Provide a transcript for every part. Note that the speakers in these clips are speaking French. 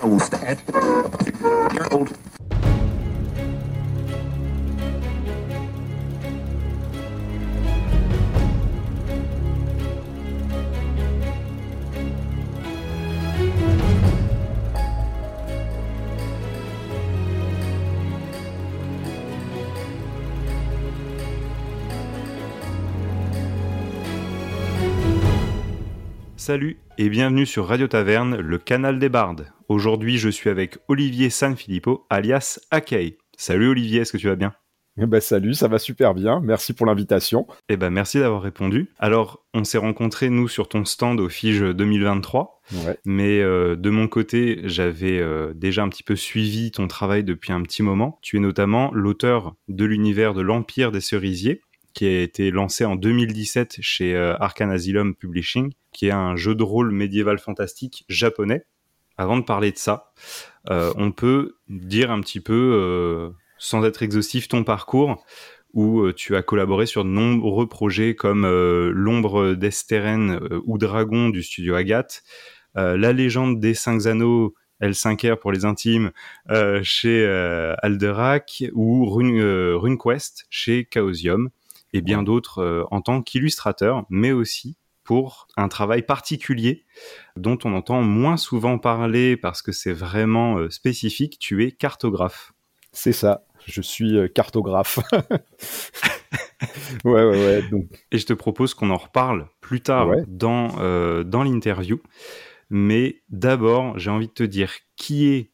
I will old. Salut et bienvenue sur Radio Taverne, le canal des bardes. Aujourd'hui, je suis avec Olivier Sanfilippo, alias Akei. Salut Olivier, est-ce que tu vas bien? Eh ben salut, ça va super bien. Merci pour l'invitation. Eh ben merci d'avoir répondu. Alors, on s'est rencontrés nous sur ton stand au Fige 2023. Mais euh, de mon côté, j'avais euh, déjà un petit peu suivi ton travail depuis un petit moment. Tu es notamment l'auteur de l'univers de l'Empire des cerisiers, qui a été lancé en 2017 chez euh, Arcan Asylum Publishing, qui est un jeu de rôle médiéval fantastique japonais. Avant de parler de ça, euh, on peut dire un petit peu, euh, sans être exhaustif, ton parcours, où tu as collaboré sur de nombreux projets comme L'ombre d'Esteren ou Dragon du studio Agathe, La légende des cinq anneaux L5R pour les intimes chez Alderac ou Rune, RuneQuest chez Chaosium et bien d'autres euh, en tant qu'illustrateur, mais aussi pour un travail particulier dont on entend moins souvent parler parce que c'est vraiment euh, spécifique, tu es cartographe. C'est ça, je suis euh, cartographe. ouais, ouais, ouais. Donc... Et je te propose qu'on en reparle plus tard dans, dans l'interview. Mais d'abord, j'ai envie de te dire qui est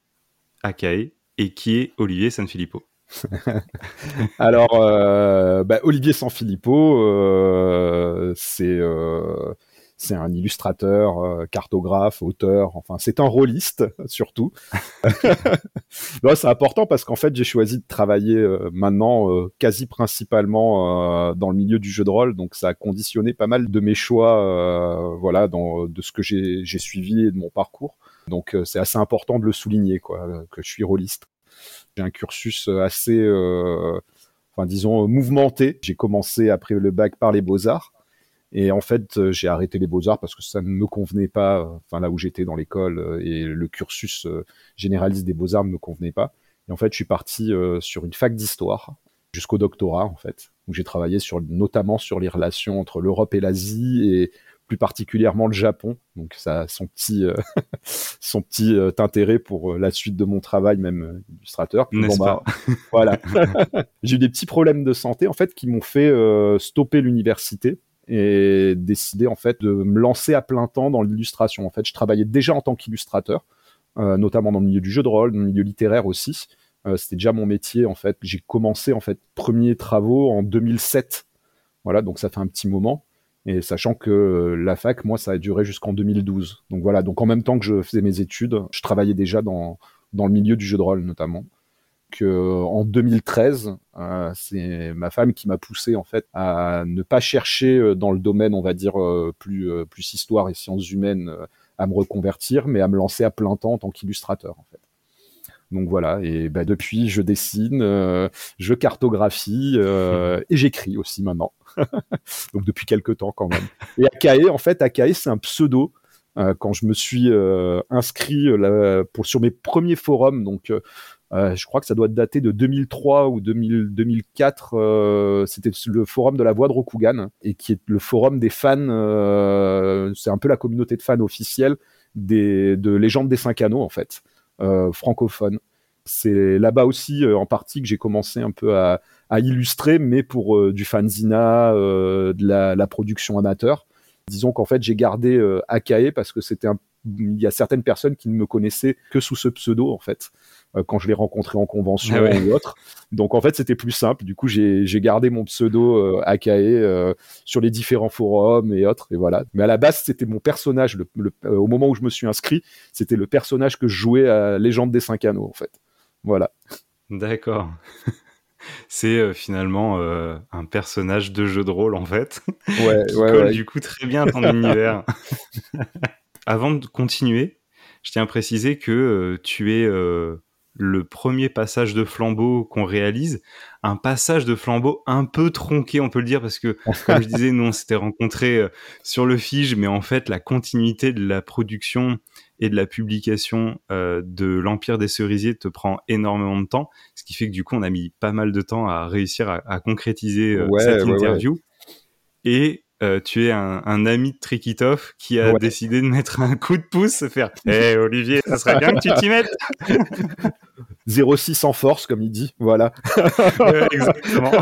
Akae et qui est Olivier Sanfilippo. Alors, euh, bah, Olivier Sanfilippo, euh, c'est euh, c'est un illustrateur, cartographe, auteur, enfin c'est un rôliste surtout. c'est important parce qu'en fait j'ai choisi de travailler maintenant quasi principalement dans le milieu du jeu de rôle, donc ça a conditionné pas mal de mes choix, voilà, dans, de ce que j'ai suivi et de mon parcours. Donc c'est assez important de le souligner, quoi, que je suis rôliste. J'ai un cursus euh, assez, euh, enfin disons, mouvementé. J'ai commencé après le bac par les beaux-arts. Et en fait, euh, j'ai arrêté les beaux-arts parce que ça ne me convenait pas, enfin là où j'étais dans l'école, et le cursus généraliste des beaux-arts ne me convenait pas. Et en fait, je suis parti sur une fac d'histoire jusqu'au doctorat, en fait, où j'ai travaillé sur, notamment sur les relations entre l'Europe et l'Asie et plus particulièrement le Japon. Donc ça a son petit, euh, son petit euh, intérêt pour euh, la suite de mon travail, même illustrateur. Bah, voilà. J'ai eu des petits problèmes de santé en fait qui m'ont fait stopper l'université et décider en fait de me lancer à plein temps dans l'illustration. En fait, je travaillais déjà en tant qu'illustrateur, notamment dans le milieu du jeu de rôle, dans le milieu littéraire aussi. C'était déjà mon métier en fait. J'ai commencé en fait premiers travaux en 2007. Voilà, donc ça fait un petit moment. Et sachant que euh, la fac, moi, ça a duré jusqu'en 2012. Donc voilà, donc en même temps que je faisais mes études, je travaillais déjà dans, dans le milieu du jeu de rôle notamment. Que euh, en 2013, euh, c'est ma femme qui m'a poussé en fait à ne pas chercher dans le domaine, on va dire plus plus histoire et sciences humaines, à me reconvertir, mais à me lancer à plein temps en tant qu'illustrateur en fait. Donc voilà, et bah, depuis, je dessine, euh, je cartographie euh, et j'écris aussi maintenant. donc depuis quelques temps quand même. Et Akae, en fait, Akae, c'est un pseudo. Euh, quand je me suis inscrit sur mes premiers forums, donc je crois que ça doit dater de 2003 ou 2004. C'était le forum de la voix de Rokugan et qui est le forum des fans. c'est un peu la communauté de fans officielle des, de Légende des Cinq Anneaux en fait. Euh, francophone. C'est là-bas aussi, euh, en partie, que j'ai commencé un peu à, illustrer, mais pour euh, du fanzina, de la, production amateur. Disons qu'en fait, j'ai gardé Akae parce que c'était un il y a certaines personnes qui ne me connaissaient que sous ce pseudo en fait quand je l'ai rencontré en convention ah ou autre. Donc en fait c'était plus simple. Du coup j'ai gardé mon pseudo euh, Akae euh, sur les différents forums et autres. Et voilà. Mais à la base c'était mon personnage le, au moment où je me suis inscrit c'était le personnage que je jouais à Légende des cinq anneaux en fait. Voilà. D'accord. C'est finalement un personnage de jeu de rôle en fait ouais, qui ouais, colle du coup très bien à ton univers. Avant de continuer, je tiens à préciser que euh, tu es euh, le premier passage de flambeau qu'on réalise, un passage de flambeau un peu tronqué, on peut le dire, parce que, comme je disais, nous, on s'était rencontrés euh, sur le Fige, mais en fait, la continuité de la production et de la publication euh, de l'Empire des Cerisiers te prend énormément de temps, ce qui fait que du coup, on a mis pas mal de temps à réussir à, concrétiser euh, cette interview. Et euh, tu es un, ami de Trikitov qui a décidé de mettre un coup de pouce, se faire Hé Olivier, ça serait bien que tu t'y mettes 06 en force, comme il dit, voilà. exactement.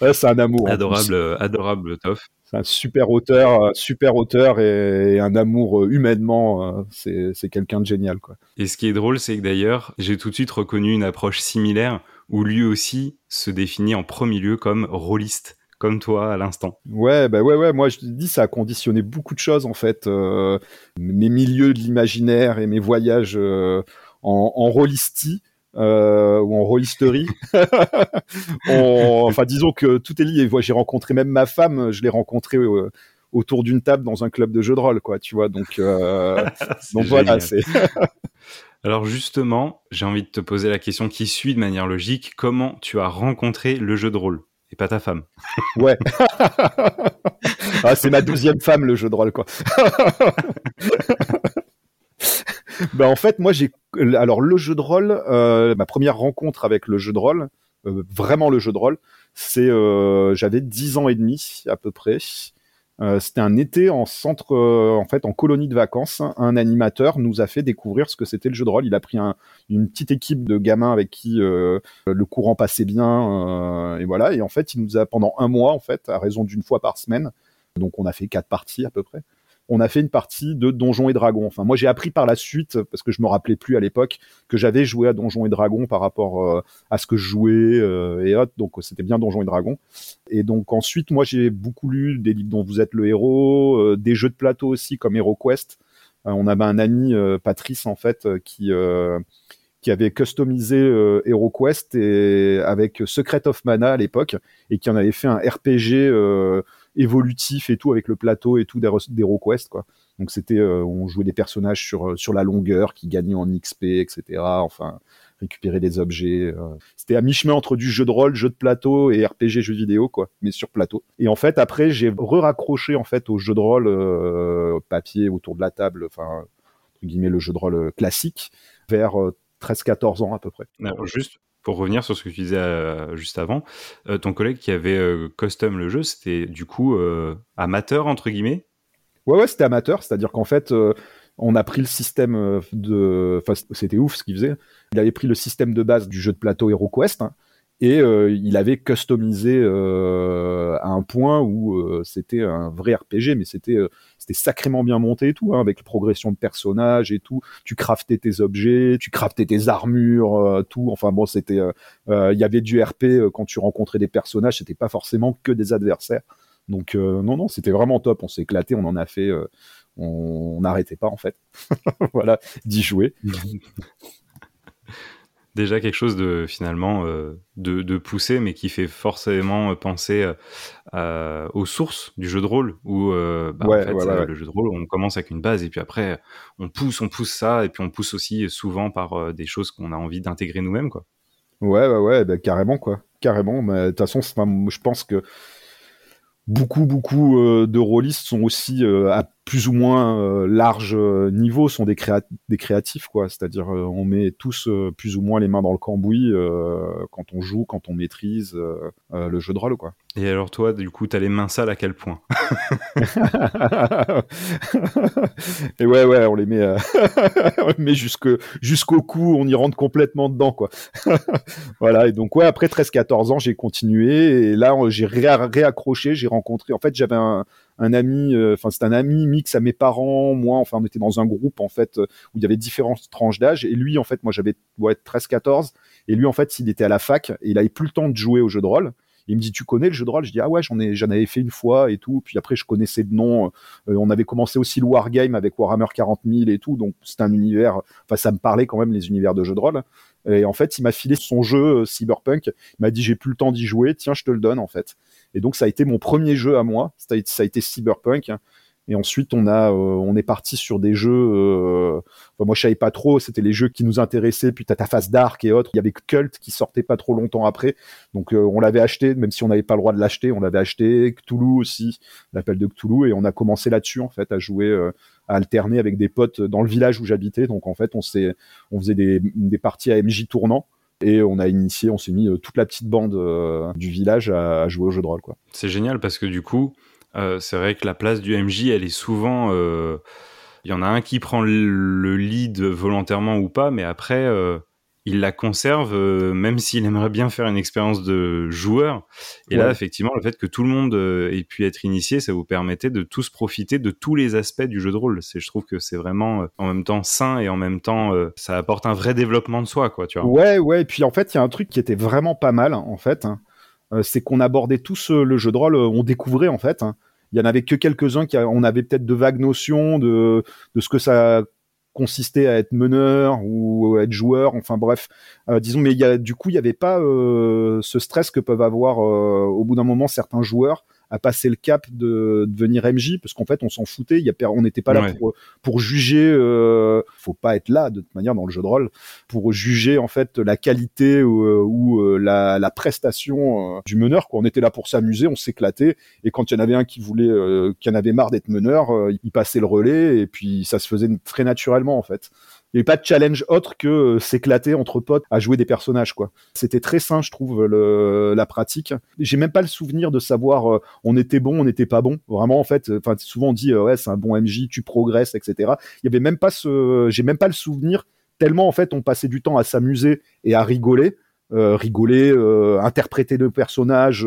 c'est un amour. Adorable, adorable Toff. C'est un super auteur, euh, super auteur et, un amour euh, humainement, c'est quelqu'un de génial. Quoi. Et ce qui est drôle, c'est que d'ailleurs, j'ai tout de suite reconnu une approche similaire où lui aussi se définit en premier lieu comme rôliste comme toi à l'instant. Ouais, bah ouais, ouais. Moi, je te dis, ça a conditionné beaucoup de choses en fait. Euh, mes milieux de l'imaginaire et mes voyages euh, en, en rollistie. Euh, ou en rollisterie. enfin, disons que tout est lié. J'ai rencontré même ma femme, je l'ai rencontrée autour d'une table dans un club de jeux de rôle, quoi. Tu vois, donc, donc voilà, c'est. Alors justement, j'ai envie de te poser la question qui suit de manière logique. Comment tu as rencontré le jeu de rôle? Pas ta femme. Ouais. ah, c'est ma douzième femme le jeu de rôle quoi. ben, en fait moi j'ai alors le jeu de rôle euh, ma première rencontre avec le jeu de rôle euh, vraiment le jeu de rôle c'est euh, j'avais 10 ans et demi à peu près euh, c'était un été en centre, euh, en fait, en colonie de vacances. Un animateur nous a fait découvrir ce que c'était le jeu de rôle. Il a pris une petite équipe de gamins avec qui euh, le courant passait bien, et voilà. Et en fait, il nous a pendant un mois, en fait, à raison d'une fois par semaine. Donc, on a fait quatre parties à peu près on a fait une partie de Donjons et Dragons. Enfin, moi, j'ai appris par la suite, parce que je me rappelais plus à l'époque, que j'avais joué à Donjons et Dragons par rapport euh, à ce que je jouais euh, et autres. Donc, c'était bien Donjons et Dragons. Et donc, ensuite, moi, j'ai beaucoup lu des livres dont vous êtes le héros, euh, des jeux de plateau aussi, comme HeroQuest. on avait un ami, Patrice, en fait, qui qui avait customisé HeroQuest et avec Secret of Mana à l'époque et qui en avait fait un RPG évolutif et tout avec le plateau et tout d'HeroQuest quoi. Donc c'était euh, on jouait des personnages sur euh, sur la longueur qui gagnaient en XP etc. Enfin récupérer des objets. Euh. C'était à mi-chemin entre du jeu de rôle, jeu de plateau et RPG jeu vidéo quoi, mais sur plateau. Et en fait après j'ai re-raccroché en fait au jeu de rôle papier autour de la table, enfin entre guillemets le jeu de rôle classique vers 13-14 ans à peu près. Juste pour revenir sur ce que tu disais euh, juste avant, euh, ton collègue qui avait euh, custom le jeu, c'était du coup amateur entre guillemets? Ouais, ouais, c'était amateur, c'est-à-dire qu'en fait, on a pris le système de. Enfin, c'était ouf ce qu'il faisait. Il avait pris le système de base du jeu de plateau HeroQuest, hein, et euh, il avait customisé euh, à un point où euh, c'était un vrai RPG, mais c'était c'était sacrément bien monté et tout, hein, avec progression de personnages et tout. Tu craftais tes objets, tu craftais tes armures, tout. Enfin bon, c'était il y avait du RP quand tu rencontrais des personnages, c'était pas forcément que des adversaires. Donc non non, c'était vraiment top. On s'est éclaté, on en a fait, on n'arrêtait pas en fait. voilà, d'y jouer. déjà quelque chose de finalement euh, de, de, poussé, mais qui fait forcément penser euh, aux sources du jeu de rôle, où euh, bah, en fait, le jeu de rôle, on commence avec une base et puis après on pousse, on pousse ça, et puis on pousse aussi souvent par des choses qu'on a envie d'intégrer nous-mêmes, quoi. Ouais, ouais, ouais, bah, carrément, quoi, carrément. Mais de toute façon, je pense que beaucoup, beaucoup de rôlistes sont aussi à plus ou moins euh, large euh, niveau sont des, des créatifs quoi. C'est-à-dire euh, on met tous plus ou moins les mains dans le cambouis quand on joue quand on maîtrise le jeu de rôle quoi. Et alors toi du coup t'as les mains sales à quel point? Et ouais ouais on les met mais jusque jusqu'au cou on y rentre complètement dedans quoi. Voilà et donc ouais après 13 14 ans j'ai continué et là j'ai réaccroché j'ai rencontré en fait j'avais un un ami, euh, enfin c'est un ami mix à mes parents, moi, enfin on était dans un groupe en fait où il y avait différentes tranches d'âge et lui en fait moi j'avais ouais, 13-14 et lui en fait il était à la fac et il avait plus le temps de jouer au jeu de rôle. Il me dit tu connais le jeu de rôle? Je dis ah ouais j'en ai j'en avais fait une fois et tout. Puis après je connaissais de nom. Euh, on avait commencé aussi le wargame avec Warhammer 40 000 et tout. Donc c'est un univers. Enfin ça me parlait quand même les univers de jeux de rôle. Et en fait il m'a filé son jeu euh, Cyberpunk. Il m'a dit j'ai plus le temps d'y jouer. Tiens je te le donne en fait. Et donc ça a été mon premier jeu à moi, ça a été, Cyberpunk. Et ensuite, on a, on est parti sur des jeux. moi, je savais pas trop. C'était les jeux qui nous intéressaient. Puis t'as ta phase dark et autres. Il y avait Cult qui sortait pas trop longtemps après. Donc, on l'avait acheté, même si on n'avait pas le droit de l'acheter. On l'avait acheté. Cthulhu aussi, l'appel de Cthulhu, et on a commencé là-dessus en fait à jouer, à alterner avec des potes dans le village où j'habitais. Donc, en fait, on s'est, on faisait des, des parties à MJ tournant et on a initié, on s'est mis euh, toute la petite bande euh, du village à, jouer au jeu de rôle. Quoi. C'est génial parce que du coup, euh, c'est vrai que la place du MJ, elle est souvent. Il y en a un qui prend le lead volontairement ou pas, mais après, il la conserve euh, même s'il aimerait bien faire une expérience de joueur. Et là, effectivement, le fait que tout le monde euh, ait pu être initié, ça vous permettait de tous profiter de tous les aspects du jeu de rôle. C'est, je trouve que c'est vraiment euh, en même temps sain et en même temps ça apporte un vrai développement de soi, quoi. Tu vois. Ouais, ouais. Et puis en fait, il y a un truc qui était vraiment pas mal, en fait. Hein. C'est qu'on abordait tous le jeu de rôle, on découvrait en fait. Hein. il y en avait que quelques-uns qui on avait peut-être de vagues notions de de ce que ça consistait à être meneur ou être joueur, enfin bref, euh, disons, mais il y a, du coup, il n'y avait pas euh, ce stress que peuvent avoir euh, au bout d'un moment certains joueurs à passer le cap de, devenir MJ parce qu'en fait on s'en foutait il y a on n'était pas là pour pour juger euh, faut pas être là de toute manière dans le jeu de rôle pour juger en fait la qualité ou, euh, ou euh, la, la, prestation euh, du meneur quoi. On était là pour s'amuser on s'éclatait et quand il y en avait un qui voulait qui en avait marre d'être meneur il passait le relais et puis ça se faisait très naturellement en fait il n'y avait pas de challenge autre que euh, s'éclater entre potes à jouer des personnages quoi. C'était très sain je trouve le, la pratique. J'ai même pas le souvenir de savoir euh, on était bon, on n'était pas bon. Vraiment en fait, enfin souvent on dit euh, ouais c'est un bon MJ, tu progresses etc. Il y avait même pas ce, j'ai même pas le souvenir tellement en fait on passait du temps à s'amuser et à rigoler. rigoler, interpréter le personnage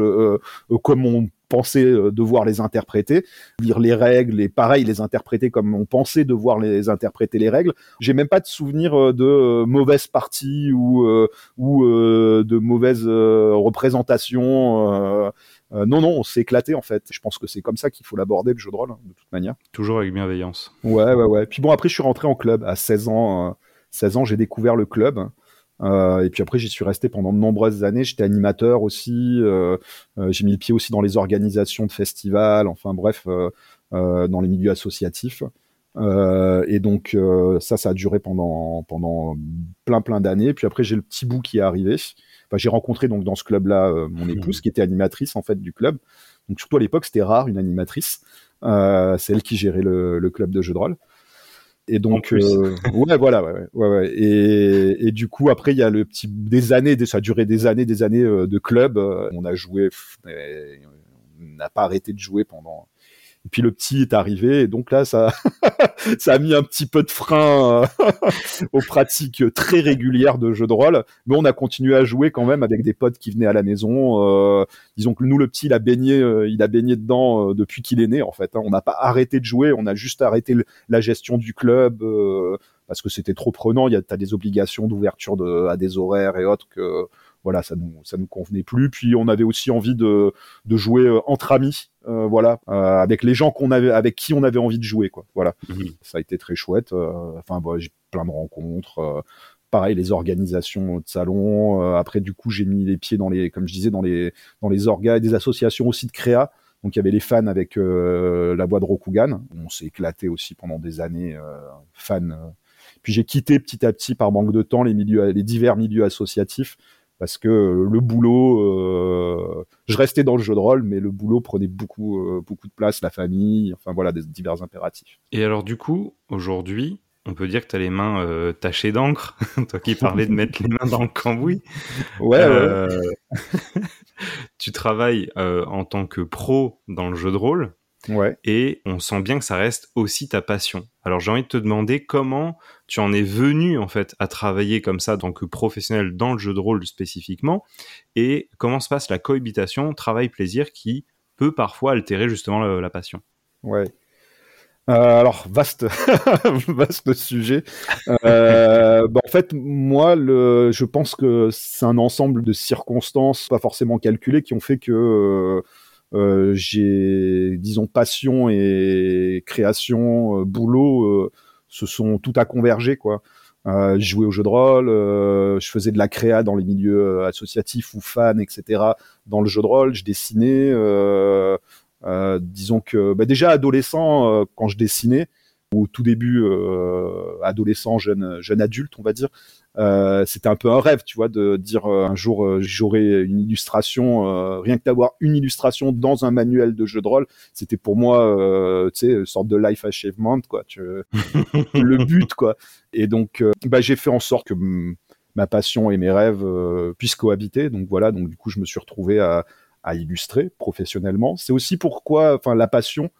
comme on penser euh, devoir les interpréter, lire les règles et pareil les interpréter comme on pensait devoir les interpréter les règles. J'ai même pas de souvenir euh, de euh, mauvaises parties ou ou de mauvaises représentations. non, non, on s'est éclaté en fait. Je pense que c'est comme ça qu'il faut l'aborder le jeu de rôle, hein, de toute manière. Toujours avec bienveillance. Ouais, ouais, ouais. Puis bon, après, je suis rentré en club à 16 ans. 16 ans, j'ai découvert le club. Euh, et puis après, j'y suis resté pendant de nombreuses années. J'étais animateur aussi. Euh, euh, j'ai mis le pied aussi dans les organisations de festivals. Enfin bref, dans les milieux associatifs. et donc ça, ça a duré pendant pendant plein plein d'années. Puis après, j'ai le petit bout qui est arrivé. Enfin, j'ai rencontré donc dans ce club-là mon mmh. épouse qui était animatrice en fait du club. Donc surtout à l'époque, c'était rare une animatrice. c'est elle qui gérait le, le, club de jeux de rôle. Et donc, euh, ouais, voilà, ouais, ouais, ouais. Et, et, du coup, après, il y a le petit des années, ça a duré des années, des années euh, de club. Euh, on a joué, on n'a pas arrêté de jouer pendant et puis le petit est arrivé, et donc là, ça, a mis un petit peu de frein euh, aux pratiques très régulières de jeux de rôle. Mais on a continué à jouer quand même avec des potes qui venaient à la maison. Euh, disons que nous, le petit, il a baigné, euh, il a baigné dedans depuis qu'il est né, en fait. Hein. On n'a pas arrêté de jouer, on a juste arrêté la gestion du club parce que c'était trop prenant. Il y a, as des obligations d'ouverture à des horaires et autres que voilà, ça nous ça nous convenait plus. Puis on avait aussi envie de de jouer entre amis euh, voilà, euh, avec les gens qu'on avait, avec qui on avait envie de jouer, quoi. Voilà, mhm. ça a été très chouette. Euh, enfin, bon, j'ai plein de rencontres pareil les organisations de salon après du coup j'ai mis les pieds dans les comme je disais dans les dans les orgas des associations aussi de créa donc il y avait les fans avec la voix de Rokugan on s'est éclaté aussi pendant des années fans puis j'ai quitté petit à petit par manque de temps les milieux les divers milieux associatifs parce que euh, le boulot, euh, je restais dans le jeu de rôle, mais le boulot prenait beaucoup, euh, beaucoup de place, la famille, enfin voilà, des divers impératifs. Et alors du coup, aujourd'hui, on peut dire que tu as les mains tachées d'encre, toi qui parlais de mettre les mains dans le cambouis. Ouais. ouais. tu travailles en tant que pro dans le jeu de rôle. Ouais. Et on sent bien que ça reste aussi ta passion. Alors j'ai envie de te demander comment tu en es venu en fait à travailler comme ça que professionnel dans le jeu de rôle spécifiquement et comment se passe la cohabitation travail-plaisir qui peut parfois altérer justement la, passion? Ouais. Euh, alors vaste, vaste sujet. Euh, bah, en fait, moi, le, je pense que c'est un ensemble de circonstances pas forcément calculées qui ont fait que euh, j'ai, disons, passion et création, boulot se sont tout à converger quoi. Euh, je jouais au jeu de rôle, euh, je faisais de la créa dans les milieux euh, associatifs ou fans, etc. Dans le jeu de rôle, je dessinais. disons que bah, déjà adolescent, quand je dessinais, au tout début adolescent, jeune, jeune adulte, on va dire, euh, c'était un peu un rêve, tu vois, de dire euh, un jour euh, j'aurai une illustration, rien que d'avoir une illustration dans un manuel de jeu de rôle, c'était pour moi, tu sais, une sorte de life achievement, quoi, tu, le but, quoi. Et donc, bah, j'ai fait en sorte que ma passion et mes rêves puissent cohabiter. Donc voilà, donc du coup, je me suis retrouvé à, à illustrer professionnellement. C'est aussi pourquoi, enfin, la passion,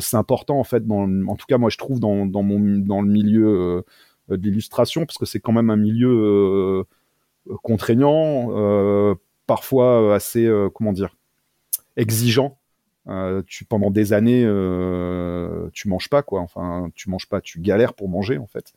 c'est important en fait. Dans, en tout cas, moi, je trouve dans, dans mon dans le milieu euh, d'illustration, parce que c'est quand même un milieu euh, contraignant, euh, parfois assez, comment dire, exigeant. pendant des années, tu manges pas quoi. Enfin, tu manges pas, tu galères pour manger en fait.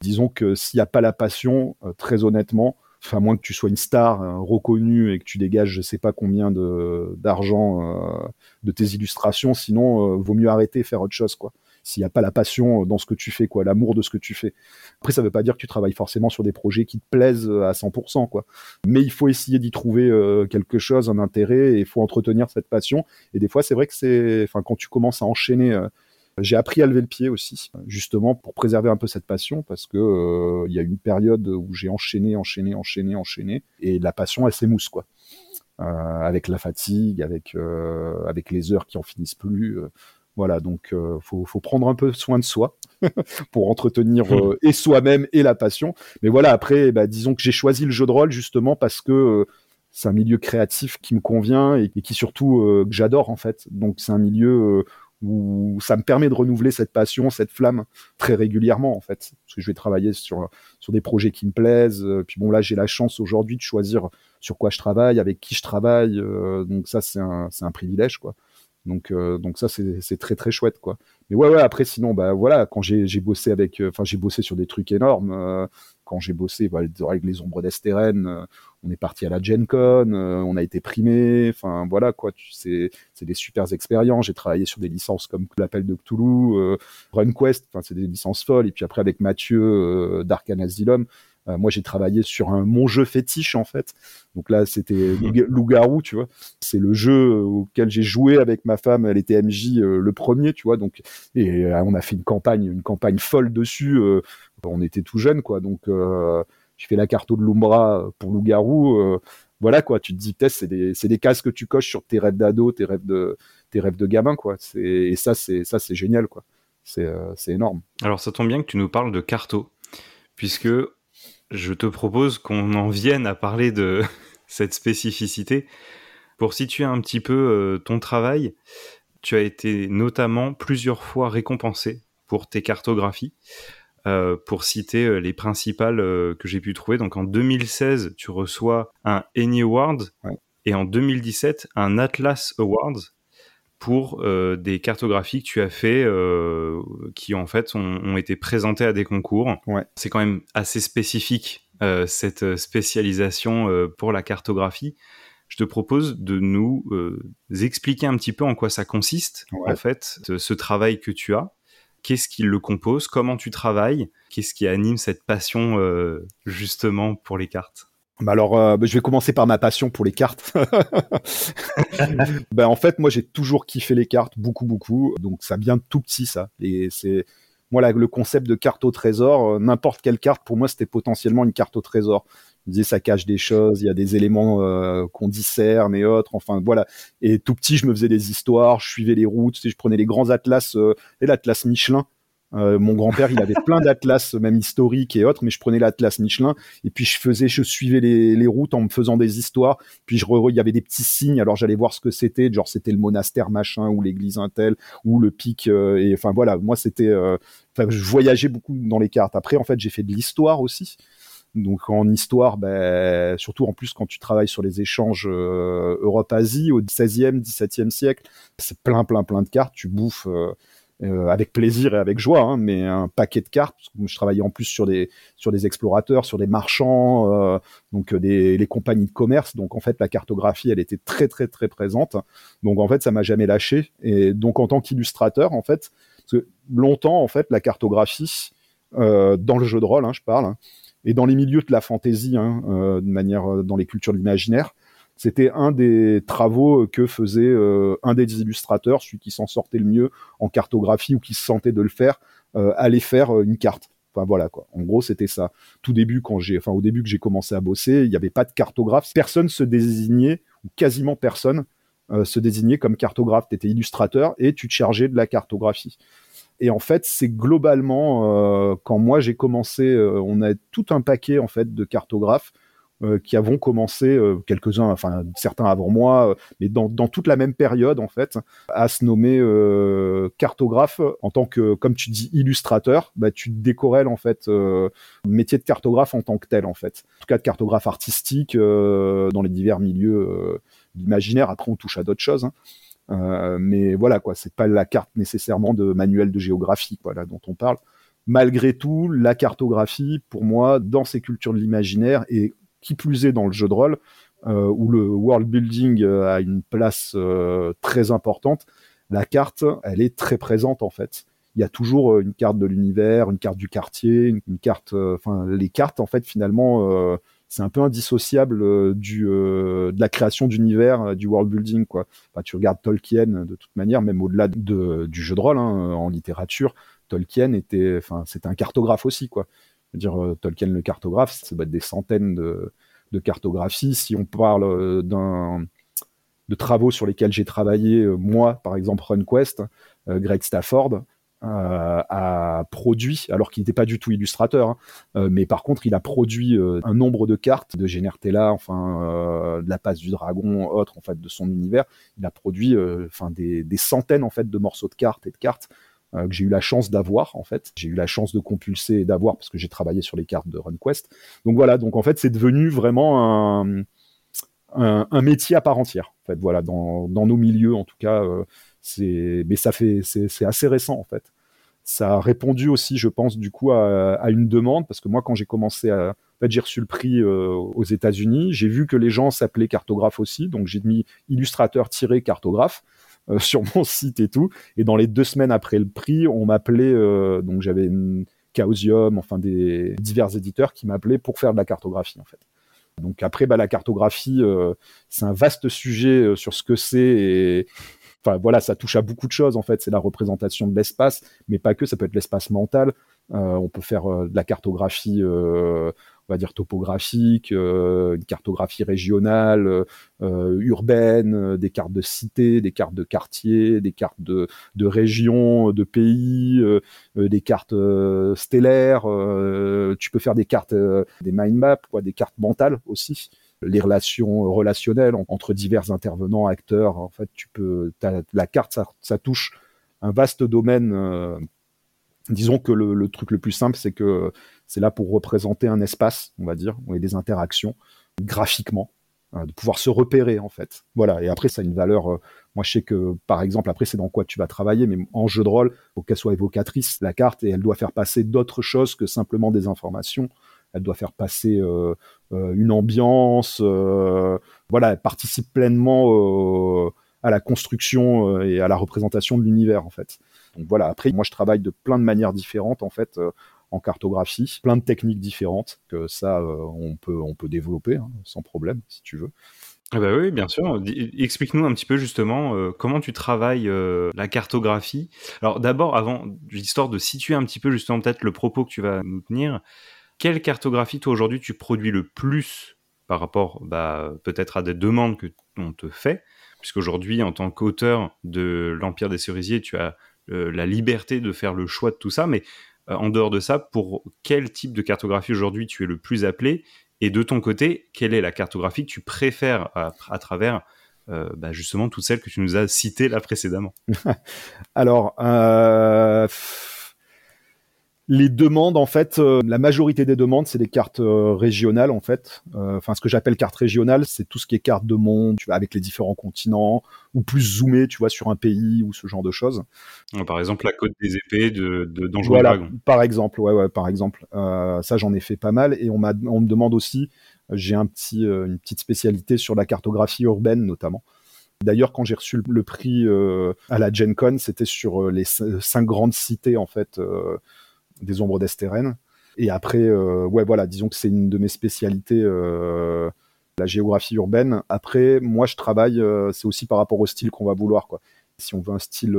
Disons que s'il n'y a pas la passion, très honnêtement, enfin, à moins que tu sois une star reconnue et que tu dégages je sais pas combien de d'argent de tes illustrations, sinon vaut mieux arrêter faire autre chose quoi s'il n'y a pas la passion dans ce que tu fais, quoi, l'amour de ce que tu fais. Après, ça ne veut pas dire que tu travailles forcément sur des projets qui te plaisent euh, à 100%, quoi. Mais il faut essayer d'y trouver euh, quelque chose, un intérêt, et il faut entretenir cette passion. Et des fois, c'est vrai que c'est, enfin, quand tu commences à enchaîner. Euh, j'ai appris à lever le pied aussi, justement pour préserver un peu cette passion, parce que il y a une période où j'ai enchaîné, enchaîné, enchaîné, enchaîné, et la passion elle s'émousse quoi, avec la fatigue, avec avec les heures qui en finissent plus. Voilà, donc euh, faut, faut, prendre un peu soin de soi pour entretenir hmm. euh, et soi-même et la passion. Mais voilà, après, bah, disons que j'ai choisi le jeu de rôle justement parce que euh, c'est un milieu créatif qui me convient et, qui surtout que j'adore en fait. Donc c'est un milieu où ça me permet de renouveler cette passion, cette flamme très régulièrement en fait. Parce que je vais travailler sur sur des projets qui me plaisent. Puis bon là, j'ai la chance aujourd'hui de choisir sur quoi je travaille, avec qui je travaille. donc ça, c'est un c'est un privilège quoi. Donc, euh, donc ça, c'est très très chouette, quoi. Mais ouais, ouais. Après, sinon, bah voilà, quand j'ai bossé avec, euh, enfin, j'ai bossé sur des trucs énormes. Euh, quand j'ai bossé bah, avec les ombres d'Estérène, on est parti à la Gen Con, on a été primé. Enfin, voilà, quoi. C'est c'est des super expériences. J'ai travaillé sur des licences comme l'appel de Cthulhu, RunQuest. Enfin, c'est des licences folles. Et puis après, avec Mathieu d'Arcan Asylum euh, moi, j'ai travaillé sur un mon jeu fétiche en fait. Donc là, c'était Loup-garou, tu vois. C'est le jeu auquel j'ai joué avec ma femme. Elle était MJ euh, le premier, tu vois. Donc et euh, on a fait une campagne, une campagne folle dessus. on était tout jeune, quoi. Donc j'ai fait la carte de l'Umbra pour Loup-garou. voilà quoi. Tu te dis peut-être c'est des des cases que tu coches sur tes rêves d'ado, tes rêves de tes rêves de gamin, quoi. Et ça, c'est ça, c'est génial, quoi. C'est énorme. Alors ça tombe bien que tu nous parles de Carto, puisque je te propose qu'on en vienne à parler de cette spécificité. Pour situer un petit peu euh, ton travail, tu as été notamment plusieurs fois récompensé pour tes cartographies. Euh, pour citer euh, les principales que j'ai pu trouver. Donc en 2016, tu reçois un Any Award et en 2017, un Atlas Awards pour euh, des cartographies que tu as fait euh, qui en fait ont, été présentées à des concours. Ouais. C'est quand même assez spécifique euh, cette spécialisation pour la cartographie. Je te propose de nous expliquer un petit peu en quoi ça consiste en fait ce travail que tu as. Qu'est-ce qui le compose? Comment tu travailles? Qu'est-ce qui anime cette passion justement pour les cartes? Bah alors, euh, bah, je vais commencer par ma passion pour les cartes. ben en fait, moi, j'ai toujours kiffé les cartes, beaucoup, beaucoup. Donc, ça vient tout petit, ça. Et c'est moi le concept de carte au trésor. Euh, n'importe quelle carte, pour moi, c'était potentiellement une carte au trésor. Je disais, ça cache des choses, il y a des éléments euh, qu'on discerne et autres. Enfin, voilà. Et tout petit, je me faisais des histoires, je suivais les routes, je prenais les grands atlas et l'atlas Michelin euh, mon grand-père, il avait plein d'atlas, même historiques et autres, mais je prenais l'atlas Michelin et puis je faisais, je suivais les, routes en me faisant des histoires. Puis je il y avait des petits signes, alors j'allais voir ce que c'était, genre c'était le monastère machin ou l'église intel ou le pic. Euh, et enfin voilà, moi c'était, euh, je voyageais beaucoup dans les cartes. Après en fait j'ai fait de l'histoire aussi. Donc en histoire, ben, surtout en plus quand tu travailles sur les échanges Europe-Asie au 16e, 17e siècle, c'est plein, plein, plein de cartes. Tu bouffes euh, avec plaisir et avec joie, hein, mais un paquet de cartes. je travaillais en plus sur des sur des explorateurs, sur des marchands, euh, donc euh, les compagnies de commerce. Donc en fait, la cartographie, elle était très très très présente. Donc en fait, ça m'a jamais lâché. Et donc en tant qu'illustrateur, en fait, parce que longtemps en fait, la cartographie dans le jeu de rôle, hein, je parle, hein, et dans les milieux de la fantaisie, de manière dans les cultures de l'imaginaire, C'était un des travaux que faisait un des illustrateurs, celui qui s'en sortait le mieux en cartographie ou qui se sentait de le faire, aller faire une carte. Enfin voilà quoi. En gros, c'était ça. Tout début, quand j'ai, enfin au début que j'ai commencé à bosser, il n'y avait pas de cartographe. Personne se désignait, ou quasiment personne euh, se désignait comme cartographe. Tu étais illustrateur et tu te chargeais de la cartographie. Et en fait, c'est globalement euh, quand moi j'ai commencé, euh, on a tout un paquet en fait de cartographes euh, qui avons commencé, euh, quelques-uns, enfin certains avant moi, euh, mais dans, dans, toute la même période en fait, à se nommer cartographe en tant que, comme tu dis, illustrateur, bah, tu décorelles en fait métier de cartographe en tant que tel en fait. En tout cas de cartographe artistique dans les divers milieux d'imaginaire. Après on touche à d'autres choses. Hein. Mais voilà quoi, c'est pas la carte nécessairement de manuel de géographie quoi, là, dont on parle. Malgré tout, la cartographie, pour moi, dans ces cultures de l'imaginaire, est qui plus est dans le jeu de rôle, euh, où le world building euh, a une place euh, très importante, la carte, elle est très présente en fait. Il y a toujours une carte de l'univers, une carte du quartier, une, carte, enfin les cartes en fait finalement c'est un peu indissociable du, de la création d'univers, du world building. Quoi. tu regardes Tolkien de toute manière, même au-delà de, du jeu de rôle hein, en littérature, Tolkien était, enfin, c'était un cartographe aussi. Quoi dire, euh, Tolkien le cartographe, ça va être des centaines de, cartographies. Si on parle euh, d'un de travaux sur lesquels j'ai travaillé, euh, moi, par exemple, RunQuest, Greg Stafford, a produit, alors qu'il n'était pas du tout illustrateur, hein, mais par contre, il a produit un nombre de cartes de Genertella, enfin, de la passe du dragon, autre, en fait, de son univers. Il a produit, enfin, des, des, centaines, en fait, de morceaux de cartes et de cartes euh, que j'ai eu la chance d'avoir en fait. J'ai eu la chance de compulser et d'avoir parce que j'ai travaillé sur les cartes de RunQuest. Donc voilà, donc en fait c'est devenu vraiment un, un, métier à part entière. En fait, voilà, dans, dans nos milieux en tout cas, euh, mais ça fait c'est assez récent en fait. Ça a répondu aussi, je pense, du coup à, à une demande parce que moi quand j'ai commencé à en fait, j'ai reçu le prix euh, aux États-Unis. J'ai vu que les gens s'appelaient cartographe aussi, donc j'ai mis illustrateur-cartographe. Euh, sur mon site et tout. Et dans les deux semaines après le prix, on m'appelait, euh, donc j'avais Chaosium, enfin des divers éditeurs qui m'appelaient pour faire de la cartographie en fait. Donc après, bah, la cartographie, euh, c'est un vaste sujet sur ce que c'est et enfin voilà, ça touche à beaucoup de choses en fait. C'est la représentation de l'espace, mais pas que. Ça peut être l'espace mental. on peut faire de la cartographie on va dire topographique, euh, une cartographie régionale, euh, urbaine, euh, des cartes de cités, des cartes de quartiers, des cartes de, de régions, de pays, des cartes stellaires. tu peux faire des cartes, des mind maps, quoi, des cartes mentales aussi les relations relationnelles entre divers intervenants, acteurs. En fait, tu peux, la carte, ça, ça, touche un vaste domaine disons que le, truc le plus simple, c'est que c'est là pour représenter un espace, on va dire, a des interactions graphiquement, hein, de pouvoir se repérer en fait. Voilà. Et après, ça a une valeur. Euh, moi, je sais que, par exemple, après, c'est dans quoi tu vas travailler, mais en jeu de rôle, faut qu'elle soit évocatrice la carte et elle doit faire passer d'autres choses que simplement des informations. Elle doit faire passer euh, euh, une ambiance. voilà, elle participe pleinement à la construction et à la représentation de l'univers en fait. Donc voilà, après, moi je travaille de plein de manières différentes en fait en cartographie, plein de techniques différentes que ça euh, on peut on peut développer hein, sans problème si tu veux. Ah bah oui, bien sûr. Explique-nous un petit peu justement euh, comment tu travailles la cartographie. Alors d'abord, avant l'histoire de situer un petit peu justement peut-être le propos que tu vas nous tenir, quelle cartographie toi aujourd'hui tu produis le plus par rapport bah, peut-être à des demandes que on te fait, puisqu'aujourd'hui en tant qu'auteur de l'Empire des cerisiers, tu as euh, la liberté de faire le choix de tout ça, mais euh, en dehors de ça, pour quel type de cartographie aujourd'hui tu es le plus appelé Et de ton côté, quelle est la cartographie que tu préfères à, travers euh, bah, justement toutes celles que tu nous as citées là précédemment? Alors, les demandes, en fait, euh, la majorité des demandes, c'est des cartes euh, régionales, en fait. Euh, enfin, ce que j'appelle carte régionale, c'est tout ce qui est carte de monde, tu vois, avec les différents continents, ou plus zoomé, tu vois, sur un pays ou ce genre de choses. Par exemple, la côte des épées de, de voilà, Par exemple, ouais, ouais, par exemple. ça, j'en ai fait pas mal, et on, m'a, on me demande aussi, j'ai un petit, une petite spécialité sur la cartographie urbaine, notamment. D'ailleurs, quand j'ai reçu le prix à la Gen Con, c'était sur les cinq grandes cités, en fait des ombres d'Estérène. Et après, euh, ouais, voilà, disons que c'est une de mes spécialités euh, la géographie urbaine. Après, moi, je travaille, euh, c'est aussi par rapport au style qu'on va vouloir. Quoi. Si on veut un style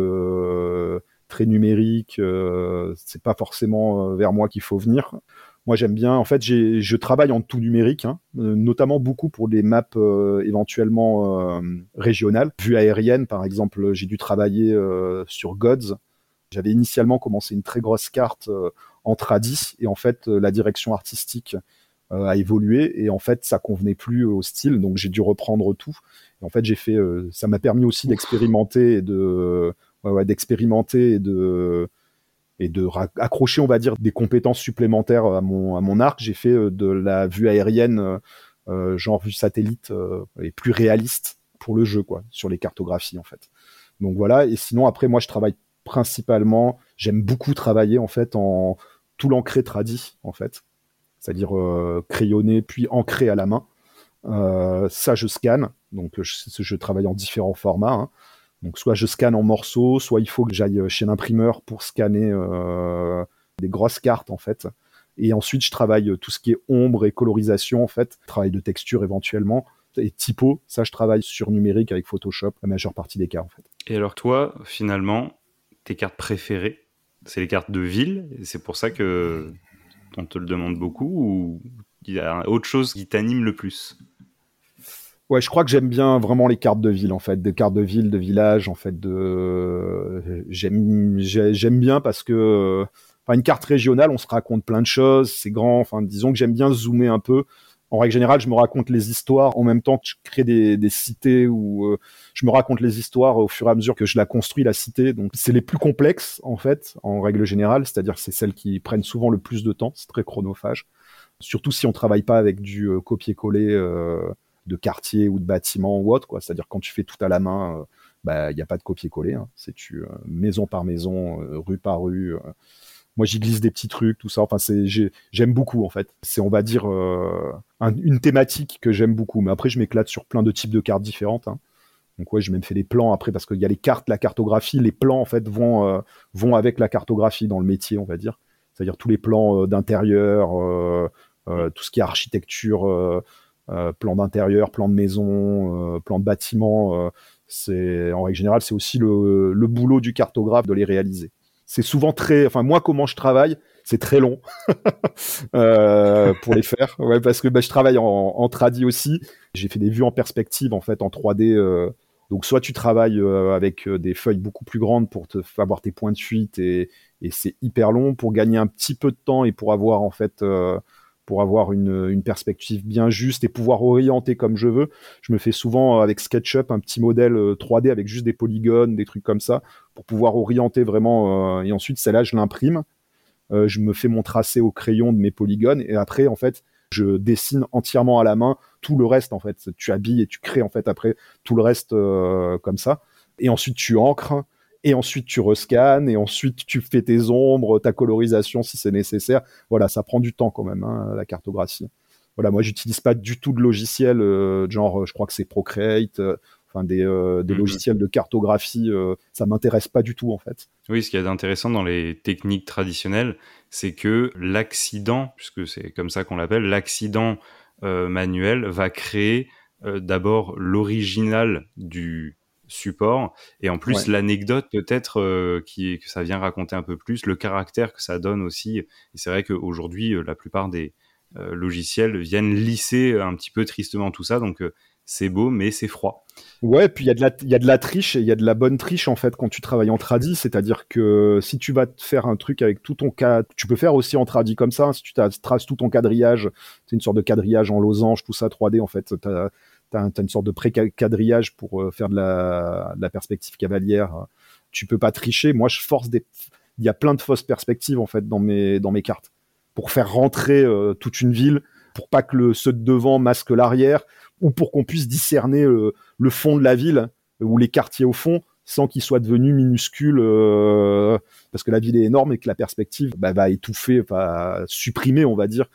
très numérique, euh, c'est pas forcément vers moi qu'il faut venir. Moi, j'aime bien. En fait, je travaille en tout numérique, hein, notamment beaucoup pour des maps éventuellement régionales. Vue aérienne, par exemple, j'ai dû travailler sur Gods. J'avais initialement commencé une très grosse carte en tradi, et en fait, la direction artistique euh, a évolué et en fait ça convenait plus au style donc j'ai dû reprendre tout. Et en fait j'ai fait euh, ça m'a permis aussi d'expérimenter et de d'expérimenter et de et de accrocher on va dire des compétences supplémentaires à mon à mon arc. J'ai fait euh, de la vue aérienne genre vue satellite et plus réaliste pour le jeu quoi sur les cartographies en fait. Donc voilà et sinon après moi je travaille principalement j'aime beaucoup travailler en fait en tout l'ancré tradi en fait c'est-à-dire euh, crayonné puis ancré à la main. Euh, ça, je scanne. Donc, je, travaille en différents formats. Hein. Donc, soit je scanne en morceaux, soit il faut que j'aille chez l'imprimeur pour scanner euh, des grosses cartes, en fait. Et ensuite, je travaille tout ce qui est ombre et colorisation, en fait. Travail de texture éventuellement. Et typo, ça, je travaille sur numérique avec Photoshop, la majeure partie des cas, en fait. Et alors, toi, finalement, tes cartes préférées, c'est les cartes de ville. C'est pour ça que on te le demande beaucoup ou il y a autre chose qui t'anime le plus? Ouais, je crois que j'aime bien vraiment les cartes de ville en fait, des cartes de ville, de village en fait. De j'aime j'aime bien parce que enfin une carte régionale, on se raconte plein de choses, c'est grand. Enfin, disons que j'aime bien zoomer un peu en règle générale, je me raconte les histoires en même temps que je crée des, cités ou euh, je me raconte les histoires au fur et à mesure que je la construis la cité. Donc c'est les plus complexes en fait, en règle générale, c'est-à-dire c'est celles qui prennent souvent le plus de temps. C'est très chronophage, surtout si on travaille pas avec du euh, copier-coller euh, de quartier ou de bâtiment ou autre. C'est-à-dire quand tu fais tout à la main, bah il n'y a pas de copier-coller. Hein. C'est tu maison par maison, rue par rue moi j'y glisse des petits trucs, tout ça. Enfin, c'est j'aime beaucoup en fait. C'est on va dire euh, une thématique que j'aime beaucoup. Mais après, je m'éclate sur plein de types de cartes différentes. Hein. Donc ouais, j'ai même fait des plans après parce qu'il y a les cartes, la cartographie, les plans en fait vont euh, vont avec la cartographie dans le métier, on va dire. C'est-à-dire tous les plans euh, d'intérieur, tout ce qui est architecture, plan d'intérieur, plan de maison, plan de bâtiment. c'est en règle générale, c'est aussi le boulot du cartographe de les réaliser c'est souvent très, enfin moi comment je travaille, c'est très long euh, pour les faire, parce que bah, je travaille en, en tradi aussi. J'ai fait des vues en perspective en fait en 3D. Euh, donc soit tu travailles euh, avec des feuilles beaucoup plus grandes pour te avoir tes points de fuite et c'est hyper long pour gagner un petit peu de temps et pour avoir en fait pour avoir une, une, perspective bien juste et pouvoir orienter comme je veux. Je me fais souvent avec SketchUp un petit modèle 3D avec juste des polygones, des trucs comme ça, pour pouvoir orienter vraiment. Euh, et ensuite, celle-là, je l'imprime. Euh, je me fais mon tracé au crayon de mes polygones et après, en fait, je dessine entièrement à la main tout le reste. En fait, tu habilles et tu crées en fait après tout le reste euh, comme ça. Et ensuite, tu encres et ensuite tu rescannes, et ensuite tu fais tes ombres, ta colorisation si c'est nécessaire. Voilà, ça prend du temps quand même, hein, la cartographie. Voilà, moi j'utilise pas du tout de logiciel, euh, genre je crois que c'est Procreate, euh, enfin des, euh, des mhm. logiciels de cartographie, ça m'intéresse pas du tout en fait. Oui, ce qui est intéressant dans les techniques traditionnelles, c'est que l'accident, puisque c'est comme ça qu'on l'appelle, l'accident manuel va créer d'abord l'original du support. Et en plus l'anecdote peut-être euh, qui que ça vient raconter un peu plus le caractère que ça donne aussi. Et c'est vrai qu'aujourd'hui euh, la plupart des euh, logiciels viennent lisser un petit peu tristement tout ça. Donc c'est beau mais c'est froid. Ouais puis il y a de la il y a de la triche et il y a de la bonne triche en fait quand tu travailles en tradi. C'est-à-dire que si tu vas te faire un truc avec tout ton cas tu peux faire aussi en tradi comme ça. Hein, si tu traces tout ton quadrillage c'est une sorte de quadrillage en losange tout ça 3D en fait tu as, une sorte de pré-quadrillage pour euh, faire de la, perspective cavalière. Tu peux pas tricher. Moi, je force des. Il y a plein de fausses perspectives en fait dans mes cartes pour faire rentrer euh, toute une ville, pour pas que le ceux de devant masque l'arrière, ou pour qu'on puisse discerner euh, le fond de la ville ou les quartiers au fond sans qu'ils soient devenus minuscules parce que la ville est énorme et que la perspective bah, va étouffer, va supprimer, on va dire,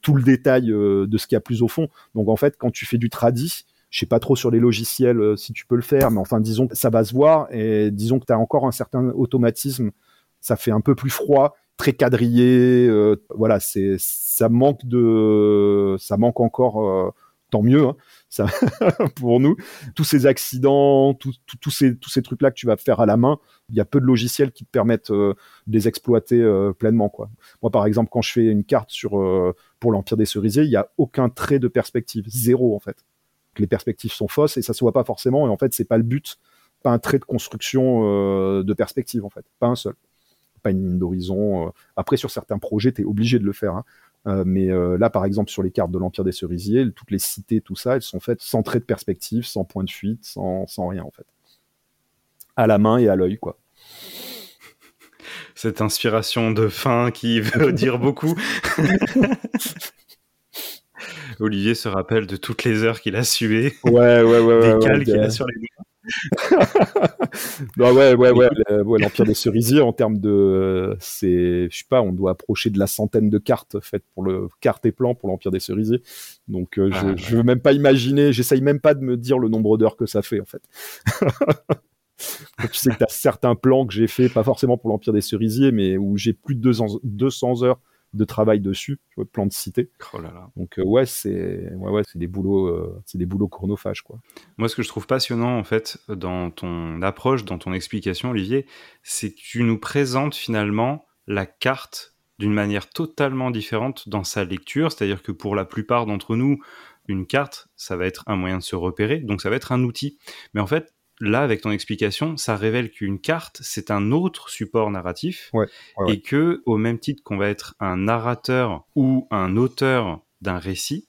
tout le détail de ce qu'il y a plus au fond. Donc en fait, quand tu fais du tradi, je sais pas trop sur les logiciels euh, si tu peux le faire, mais enfin disons que ça va se voir et disons que tu as encore un certain automatisme, ça fait un peu plus froid, très quadrillé, euh, voilà, c'est ça manque de ça manque encore euh, tant mieux hein, ça pour nous. Tous ces accidents tous ces tous ces trucs là que tu vas faire à la main il y a peu de logiciels qui te permettent euh, de les exploiter euh, pleinement moi par exemple quand je fais une carte sur euh, pour l'empire des cerisiers il y a aucun trait de perspective. Zéro en fait. Les perspectives sont fausses et ça se voit pas forcément et en fait c'est pas le but pas un trait de construction de perspective en fait. Pas un seul. Pas une ligne d'horizon après sur certains projets tu es obligé de le faire hein. Euh, mais euh, là, par exemple, sur les cartes de l'Empire des Cerisiers, toutes les cités, tout ça, elles sont faites sans trait de perspective, sans point de fuite, sans, sans rien, en fait. À la main et à l'œil, quoi. Cette inspiration de fin qui veut dire beaucoup. Olivier se rappelle de toutes les heures qu'il a sué. Ouais, ouais, ouais. Des cales qu'il a sur les ouais, ouais, ouais, l'Empire des Cerisiers en termes de, c'est, je sais pas, on doit approcher de la centaine de cartes faites pour le cartes et plans pour l'Empire des Cerisiers. Donc euh, je, ah, je veux même pas imaginer, j'essaye même pas de me dire le nombre d'heures que ça fait en fait. tu sais que tu as certains plans que j'ai fait, pas forcément pour l'Empire des Cerisiers, mais où j'ai plus de 200 heures de travail dessus, tu vois, plan de cité. Oh là là. Donc euh, ouais, c'est ouais, ouais, c'est des boulots, euh, c'est des boulots chronophages quoi. Moi, ce que je trouve passionnant en fait dans ton approche, dans ton explication, Olivier, c'est que tu nous présentes finalement la carte d'une manière totalement différente dans sa lecture. C'est-à-dire que pour la plupart d'entre nous, une carte, ça va être un moyen de se repérer, donc ça va être un outil. Mais en fait, là, avec ton explication, ça révèle qu'une carte, c'est un autre support narratif, et que, au même titre qu'on va être un narrateur ou un auteur d'un récit,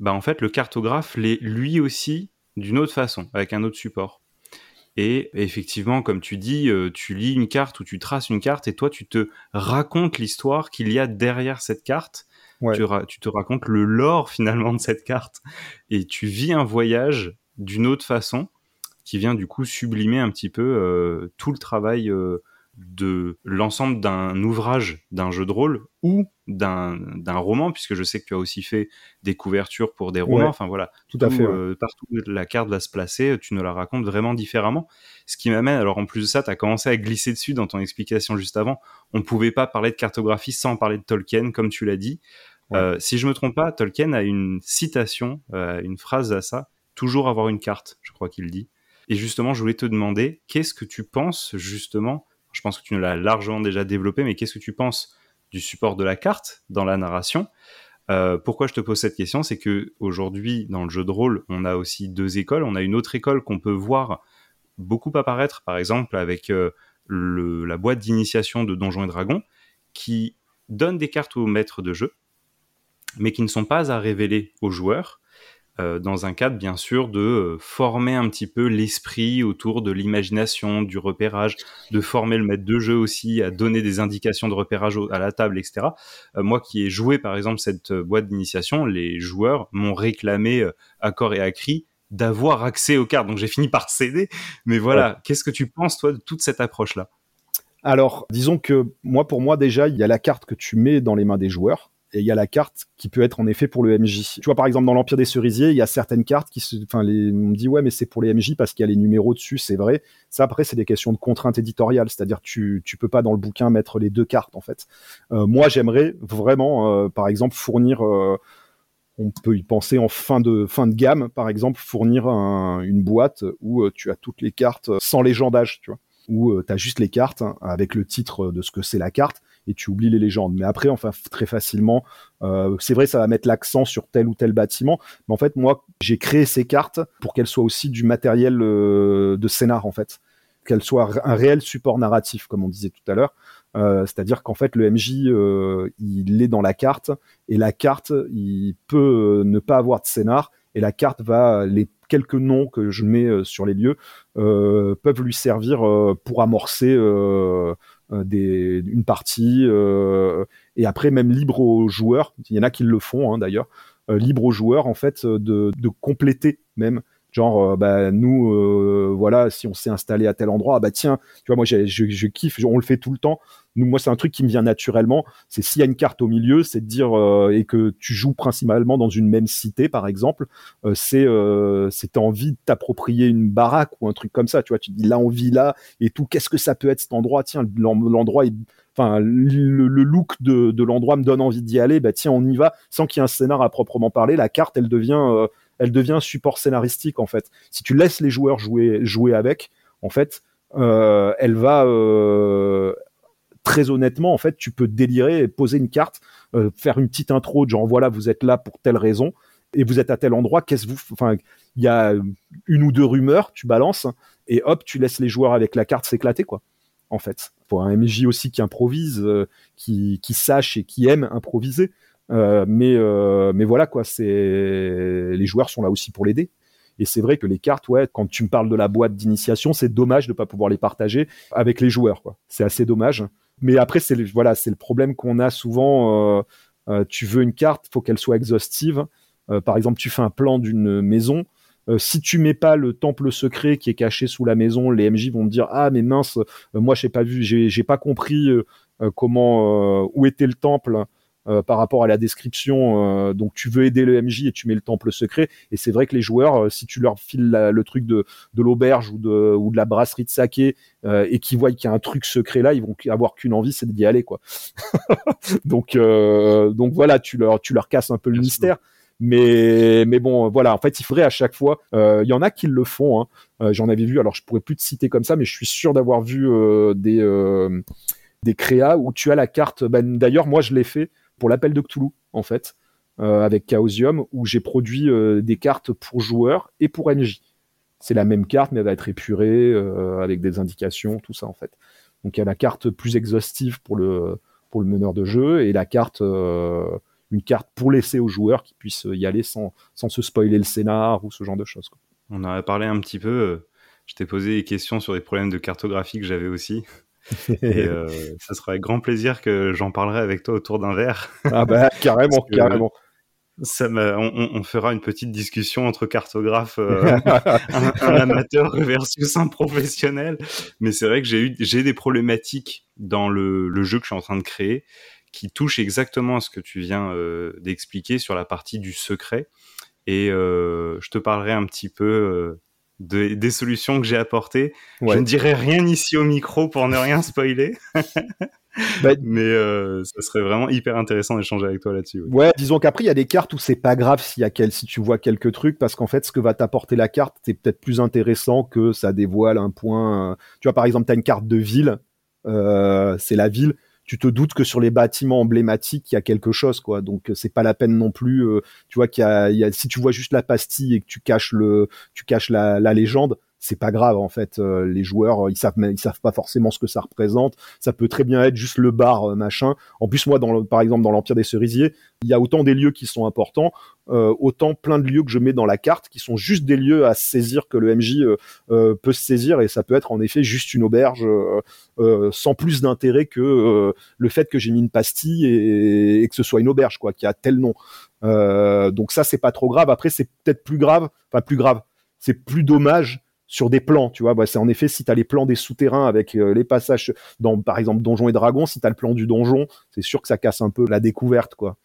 bah en fait, le cartographe l'est lui aussi d'une autre façon, avec un autre support. Et effectivement, comme tu dis, euh, tu lis une carte ou tu traces une carte, et toi, tu te racontes l'histoire qu'il y a derrière cette carte. Tu, tu te racontes le lore finalement de cette carte, et tu vis un voyage d'une autre façon qui vient du coup sublimer un petit peu euh, tout le travail euh, de l'ensemble d'un ouvrage, d'un jeu de rôle ou d'un roman, puisque je sais que tu as aussi fait des couvertures pour des romans. enfin voilà, tout, à fait. Euh, partout où la carte va se placer, tu nous la racontes vraiment différemment. Ce qui m'amène, alors en plus de ça, tu as commencé à glisser dessus dans ton explication juste avant. On ne pouvait pas parler de cartographie sans parler de Tolkien, comme tu l'as dit. si je me trompe pas, Tolkien a une citation, une phrase à ça toujours avoir une carte, je crois qu'il dit. Et justement, je voulais te demander, qu'est-ce que tu penses justement, je pense que tu l'as largement déjà développé, mais qu'est-ce que tu penses du support de la carte dans la narration? Euh, pourquoi je te pose cette question? C'est que aujourd'hui, dans le jeu de rôle, on a aussi deux écoles. On a une autre école qu'on peut voir beaucoup apparaître, par exemple avec euh, la boîte d'initiation de Donjons et Dragons, qui donne des cartes aux maîtres de jeu, mais qui ne sont pas à révéler aux joueurs, euh, dans un cadre bien sûr de euh, former un petit peu l'esprit autour de l'imagination, du repérage, de former le maître de jeu aussi à donner des indications de repérage à la table, etc. Euh, moi qui ai joué par exemple cette boîte d'initiation, les joueurs m'ont réclamé à corps et à cri d'avoir accès aux cartes, donc j'ai fini par céder. Mais voilà, qu'est-ce que tu penses toi de toute cette approche-là? Alors, disons que moi, pour moi, déjà, il y a la carte que tu mets dans les mains des joueurs et il y a la carte qui peut être en effet pour le MJ. Tu vois, par exemple, dans l'Empire des Cerisiers, il y a certaines cartes qui se, enfin, les, on me dit, ouais, mais c'est pour les MJ parce qu'il y a les numéros dessus, c'est vrai. Ça, après, c'est des questions de contraintes éditoriales, c'est-à-dire tu, tu peux pas dans le bouquin mettre les deux cartes, en fait. Euh, moi, j'aimerais vraiment, euh, par exemple, fournir, euh, on peut y penser en fin de, fin de gamme, par exemple, fournir une boîte où tu as toutes les cartes sans légendage, tu vois où tu as juste les cartes hein, avec le titre de ce que c'est la carte et tu oublies les légendes. Mais après, enfin, très facilement, euh, c'est vrai, ça va mettre l'accent sur tel ou tel bâtiment. Mais en fait, moi, j'ai créé ces cartes pour qu'elles soient aussi du matériel euh, de scénar, en fait. Qu'elles soient un réel support narratif, comme on disait tout à l'heure. Euh, c'est-à-dire qu'en fait, le MJ, il est dans la carte, et la carte, il peut ne pas avoir de scénar, et la carte va les quelques noms que je mets sur les lieux peuvent lui servir pour amorcer euh, des, une partie, euh, et après même libre aux joueurs, il y en a qui le font hein, d'ailleurs, euh, libre aux joueurs en fait de compléter même genre bah nous voilà si on s'est installé à tel endroit ah, bah tiens tu vois moi je, kiffe on le fait tout le temps. Nous moi c'est un truc qui me vient naturellement. C'est s'il y a une carte au milieu c'est de dire et que tu joues principalement dans une même cité par exemple c'est c'est envie de t'approprier une baraque ou un truc comme ça tu vois tu dis là on vit là et tout qu'est-ce que ça peut être cet endroit? Tiens l'endroit enfin le, look de, l'endroit me donne envie d'y aller, bah tiens on y va, sans qu'il y ait un scénar à proprement parler. La carte elle devient euh, elle devient support scénaristique en fait. Si tu laisses les joueurs jouer jouer avec, en fait, euh, elle va euh, très honnêtement en fait tu peux délirer poser une carte, faire une petite intro de genre voilà vous êtes là pour telle raison et vous êtes à tel endroit, qu'est-ce vous, enfin, il y a une ou deux rumeurs, tu balances, et hop, tu laisses les joueurs avec la carte s'éclater, quoi. En fait, pour un MJ aussi qui improvise, euh, qui, qui sache et qui aime improviser. Euh, mais euh, mais voilà quoi, c'est les joueurs sont là aussi pour l'aider. Et c'est vrai que les cartes, ouais, quand tu me parles de la boîte d'initiation, c'est dommage de pas pouvoir les partager avec les joueurs. C'est assez dommage. Mais après, c'est voilà, c'est le problème qu'on a souvent. tu veux une carte, faut qu'elle soit exhaustive. par exemple, tu fais un plan d'une maison, euh, si tu mets pas le temple secret qui est caché sous la maison, les MJ vont te dire ah mais mince, euh, moi j'ai pas vu, j'ai pas compris euh, comment où était le temple. Par rapport à la description. donc tu veux aider le MJ et tu mets le temple secret. Et c'est vrai que les joueurs, si tu leur files le truc de, de l'auberge ou de, ou de la brasserie de saké et qu'ils voient qu'il y a un truc secret là, ils vont avoir qu'une envie, c'est d'y aller quoi. donc donc voilà, tu leur tu leur casses un peu le mystère. Mais, mais bon, voilà, en fait, il faudrait à chaque fois. Euh, il y en a qui le font. Hein. Euh, j'en avais vu. Alors, je pourrais plus te citer comme ça, mais je suis sûr d'avoir vu euh, des des créas où tu as la carte. Ben, D'ailleurs, moi, je l'ai fait pour l'appel de Cthulhu, en fait, avec Chaosium, où j'ai produit des cartes pour joueurs et pour NJ. C'est la même carte, mais elle va être épurée avec des indications, tout ça, en fait. Donc, il y a la carte plus exhaustive pour le pour le meneur de jeu et la carte une carte pour laisser aux joueurs qui puissent y aller sans, sans se spoiler le scénar ou ce genre de choses. On en a parlé un petit peu. Euh, je t'ai posé des questions sur des problèmes de cartographie que j'avais aussi. Et euh, ça sera avec grand plaisir que j'en parlerai avec toi autour d'un verre. Ah bah carrément, carrément. Ça on, on, fera une petite discussion entre cartographes, euh, un, amateur versus un professionnel. Mais c'est vrai que j'ai eu j'ai des problématiques dans le, le, jeu que je suis en train de créer qui touche exactement à ce que tu viens euh, d'expliquer sur la partie du secret. Et euh, je te parlerai un petit peu euh, des solutions que j'ai apportées. Je ne dirai rien ici au micro pour ne rien spoiler. Bah, mais ça serait vraiment hyper intéressant d'échanger avec toi là-dessus. Ouais. disons qu'après il y a des cartes où c'est pas grave s'il y a quel, si tu vois quelques trucs parce qu'en fait ce que va t'apporter la carte c'est peut-être plus intéressant que ça dévoile un point. Tu vois par exemple tu as une carte de ville, c'est la ville tu te doutes que sur les bâtiments emblématiques, il y a quelque chose, quoi. Donc c'est pas la peine non plus. Euh, tu vois qu'il y, a, si tu vois juste la pastille et que tu caches le, tu caches la légende, c'est pas grave en fait. Euh, les joueurs, ils savent, ils savent pas forcément ce que ça représente. Ça peut très bien être juste le bar euh, machin. En plus, moi, dans par exemple dans l'Empire des Cerisiers, il y a autant des lieux qui sont importants, euh, autant plein de lieux que je mets dans la carte qui sont juste des lieux à saisir que le MJ peut se saisir et ça peut être en effet juste une auberge sans plus d'intérêt que le fait que j'ai mis une pastille et, et, que ce soit une auberge quoi, qui a tel nom. donc ça c'est pas trop grave. Après c'est peut-être plus grave, enfin plus grave, c'est plus dommage sur des plans, tu vois. Bah, c'est en effet si tu as les plans des souterrains avec euh, les passages dans, par exemple, Donjons et Dragons, si tu as le plan du donjon, c'est sûr que ça casse un peu la découverte, quoi.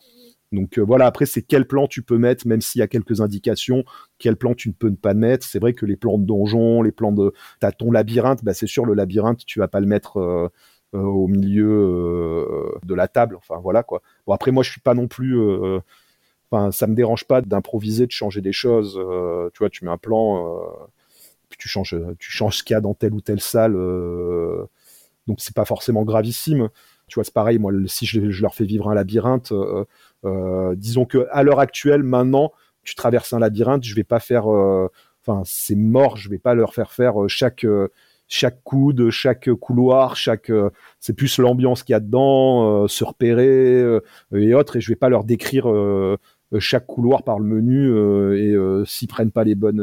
Donc euh, voilà, après c'est quel plan tu peux mettre, même s'il y a quelques indications, quel plan tu ne peux pas mettre. C'est vrai que les plans de donjon, les plans de, t'as ton labyrinthe, bah c'est sûr le labyrinthe tu vas pas le mettre euh, au milieu de la table. Enfin voilà quoi. Bon après moi je suis pas non plus, enfin ça me dérange pas d'improviser, de changer des choses. tu vois, tu mets un plan tu changes, tu changes ce qu'il y a dans telle ou telle salle. Euh, donc c'est pas forcément gravissime. Tu vois, c'est pareil. Moi, si je, leur fais vivre un labyrinthe, euh, euh, disons que à l'heure actuelle, maintenant, tu traverses un labyrinthe, je vais pas faire. Enfin, c'est mort. Je vais pas leur faire faire chaque chaque coude, chaque couloir, chaque c'est plus l'ambiance qu'il y a dedans, se repérer et autres et je vais pas leur décrire euh, chaque couloir par le menu euh, et euh, s'ils prennent pas les bonnes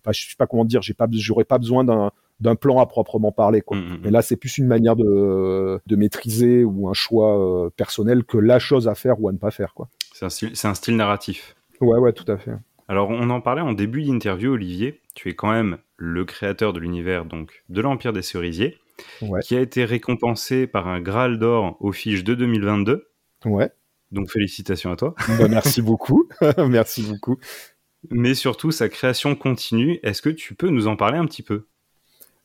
enfin je sais pas comment dire j'ai pas j'aurais pas besoin d'un d'un plan à proprement parler quoi. Mmh, mmh, Mais là c'est plus une manière de, de maîtriser ou un choix personnel que la chose à faire ou à ne pas faire quoi. C'est un, un style, narratif. Ouais ouais tout à fait. Alors on en parlait en début d'interview Olivier, tu es quand même le créateur de l'univers donc de l'Empire des Cerisiers qui a été récompensé par un Graal d'or au fiches de 2022. Ouais. Donc félicitations à toi. Bah, merci beaucoup. merci beaucoup. Mais surtout, sa création continue. Est-ce que tu peux nous en parler un petit peu?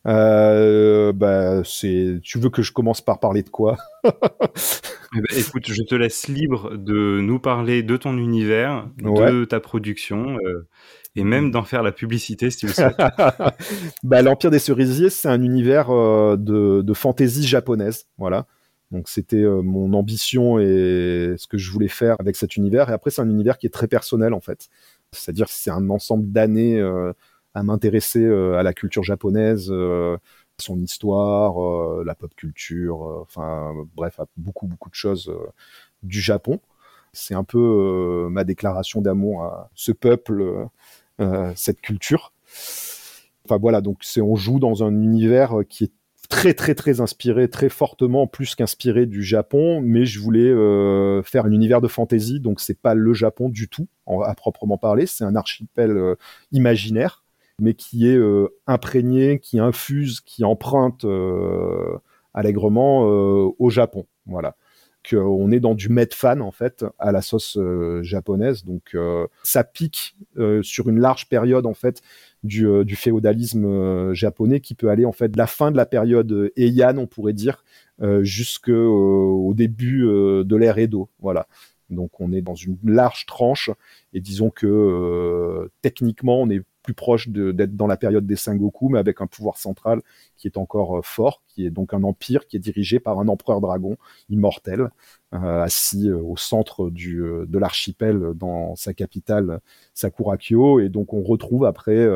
Euh, bah, c'est. Tu veux que je commence par parler de quoi? Eh ben, Écoute, je te laisse libre de nous parler de ton univers, de ta production, euh, et même d'en faire la publicité si tu le souhaites. bah, L'Empire des Cerisiers, c'est un univers euh, de, de fantaisie japonaise, voilà. Donc c'était euh, mon ambition et ce que je voulais faire avec cet univers. Et après, c'est un univers qui est très personnel en fait. C'est-à-dire c'est un ensemble d'années à m'intéresser euh, à la culture japonaise, euh, son histoire, euh, la pop culture, enfin bref, à beaucoup beaucoup de choses du Japon. C'est un peu ma déclaration d'amour à ce peuple, cette culture. Enfin voilà, donc c'est on joue dans un univers qui est très très très inspiré, très fortement plus qu'inspiré du Japon, mais je voulais faire un univers de fantasy, donc c'est pas le Japon du tout à proprement parler, c'est un archipel imaginaire mais qui est euh, imprégné, qui infuse, qui emprunte euh, allègrement euh, au Japon. Voilà. On est dans du fan en fait à la sauce japonaise, donc ça pique sur une large période en fait du, du féodalisme japonais qui peut aller en fait de la fin de la période Heian, on pourrait dire, jusqu'au début de l'ère Edo. Voilà. Donc on est dans une large tranche et disons que techniquement on est plus proche d'être dans la période des Sengoku, mais avec un pouvoir central qui est encore euh, fort, qui est donc un empire qui est dirigé par un empereur dragon immortel, euh, assis euh, au centre du, de l'archipel dans sa capitale Sakurakyo. Et donc on retrouve après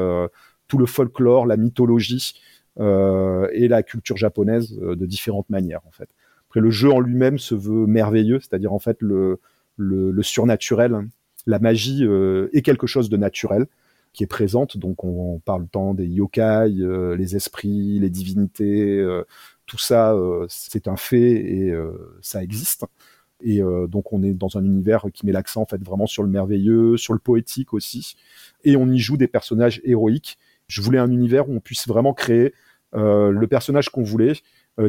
tout le folklore, la mythologie et la culture japonaise de différentes manières en fait. Après le jeu en lui-même se veut merveilleux, c'est-à-dire en fait le, le, le surnaturel, la magie est quelque chose de naturel qui est présente. Donc on, parle tant des yokai, euh, les esprits, les divinités, euh, tout ça, euh, c'est un fait et ça existe. Et donc on est dans un univers qui met l'accent en fait vraiment sur le merveilleux, sur le poétique aussi. Et on y joue des personnages héroïques. Je voulais un univers où on puisse vraiment créer le personnage qu'on voulait,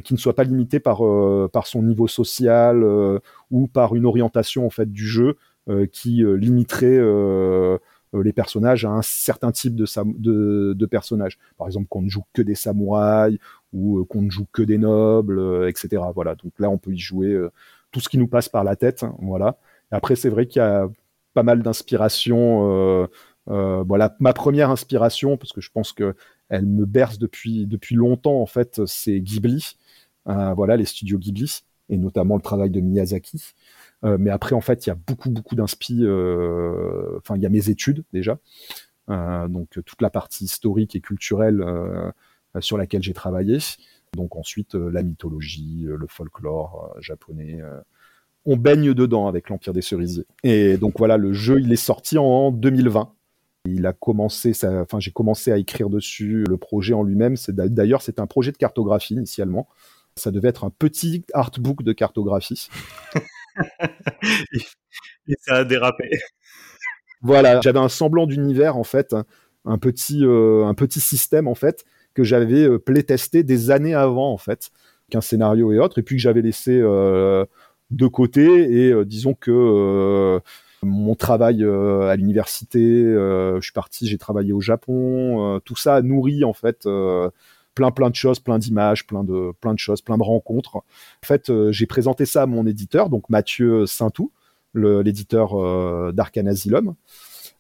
qui ne soit pas limité par par son niveau social ou par une orientation en fait du jeu qui limiterait euh, les personnages à un certain type de, de, de personnages. Par exemple, qu'on ne joue que des samouraïs ou euh, qu'on ne joue que des nobles, euh, etc. Voilà. Donc là, on peut y jouer tout ce qui nous passe par la tête. Hein, voilà. Après, c'est vrai qu'il y a pas mal d'inspiration. voilà, ma première inspiration, parce que je pense que elle me berce depuis depuis longtemps en fait, c'est Ghibli. voilà, les studios Ghibli et notamment le travail de Miyazaki. Euh, mais après, en fait, il y a beaucoup, beaucoup d'inspi. Euh, enfin, il y a mes études déjà. Euh, donc, toute la partie historique et culturelle sur laquelle j'ai travaillé. Donc, ensuite, la mythologie, le folklore japonais on baigne dedans avec l'Empire des Cerisiers. Et donc voilà, le jeu, il est sorti en 2020. Il a commencé, enfin j'ai commencé à écrire dessus le projet en lui-même. D'ailleurs c'est un projet de cartographie initialement. Ça devait être un petit artbook de cartographie. et ça a dérapé. Voilà, j'avais un semblant d'univers en fait, un petit, euh, un petit système en fait que j'avais euh, playtesté des années avant en fait, qu'un scénario et autres, et puis que j'avais laissé euh, de côté. Et disons que mon travail à l'université, je suis parti, j'ai travaillé au Japon, tout ça a nourri en fait plein plein de choses, plein d'images, plein de plein de choses, plein de rencontres. En fait, euh, j'ai présenté ça à mon éditeur, donc Mathieu Saintou, l'éditeur euh, Asylum.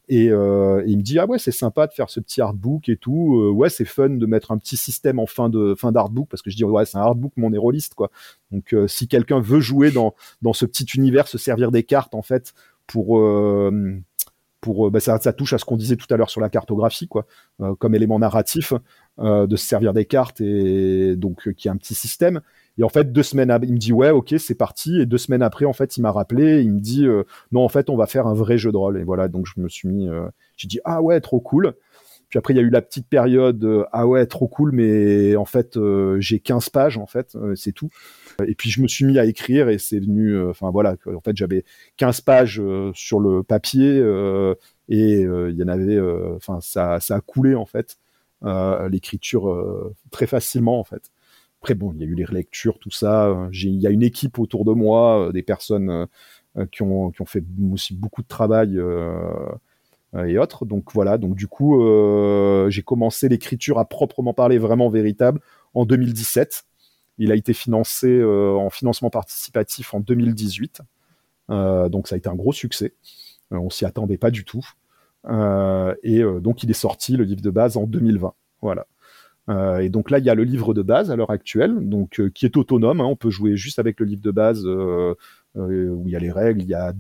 Et, euh, il me dit ah ouais c'est sympa de faire ce petit artbook et tout euh, ouais c'est fun de mettre un petit système en fin de fin d'artbook parce que je dis ouais c'est un artbook mon héroliste quoi donc si quelqu'un veut jouer dans dans ce petit univers se servir des cartes en fait pour pour bah, ça, ça, touche à ce qu'on disait tout à l'heure sur la cartographie quoi comme élément narratif euh, de se servir des cartes et donc euh, qui a un petit système. Et en fait, deux semaines, il me dit ouais, ok, c'est parti. Et deux semaines après, en fait, il m'a rappelé, il me dit euh, non, en fait, on va faire un vrai jeu de rôle. Et voilà, donc je me suis mis, j'ai dit ah ouais, trop cool. Puis après, il y a eu la petite période ah ouais, trop cool, mais en fait, j'ai 15 pages en fait, c'est tout. Et puis je me suis mis à écrire et c'est venu, enfin voilà, en fait, j'avais 15 pages sur le papier et il y en avait, enfin ça, ça a coulé en fait. Euh, l'écriture euh, très facilement en fait. Après bon, il y a eu les relectures, tout ça. Il y a une équipe autour de moi, euh, des personnes qui ont, qui ont fait aussi beaucoup de travail et autres. Donc voilà, donc du coup, j'ai commencé l'écriture à proprement parler, vraiment véritable, en 2017. Il a été financé en financement participatif en 2018. donc ça a été un gros succès. on s'y attendait pas du tout. et donc il est sorti, le livre de base, en 2020. Voilà. Euh, et donc là, il y a le livre de base à l'heure actuelle, donc euh, qui est autonome. Hein, on peut jouer juste avec le livre de base euh, où il y a les règles, il y a,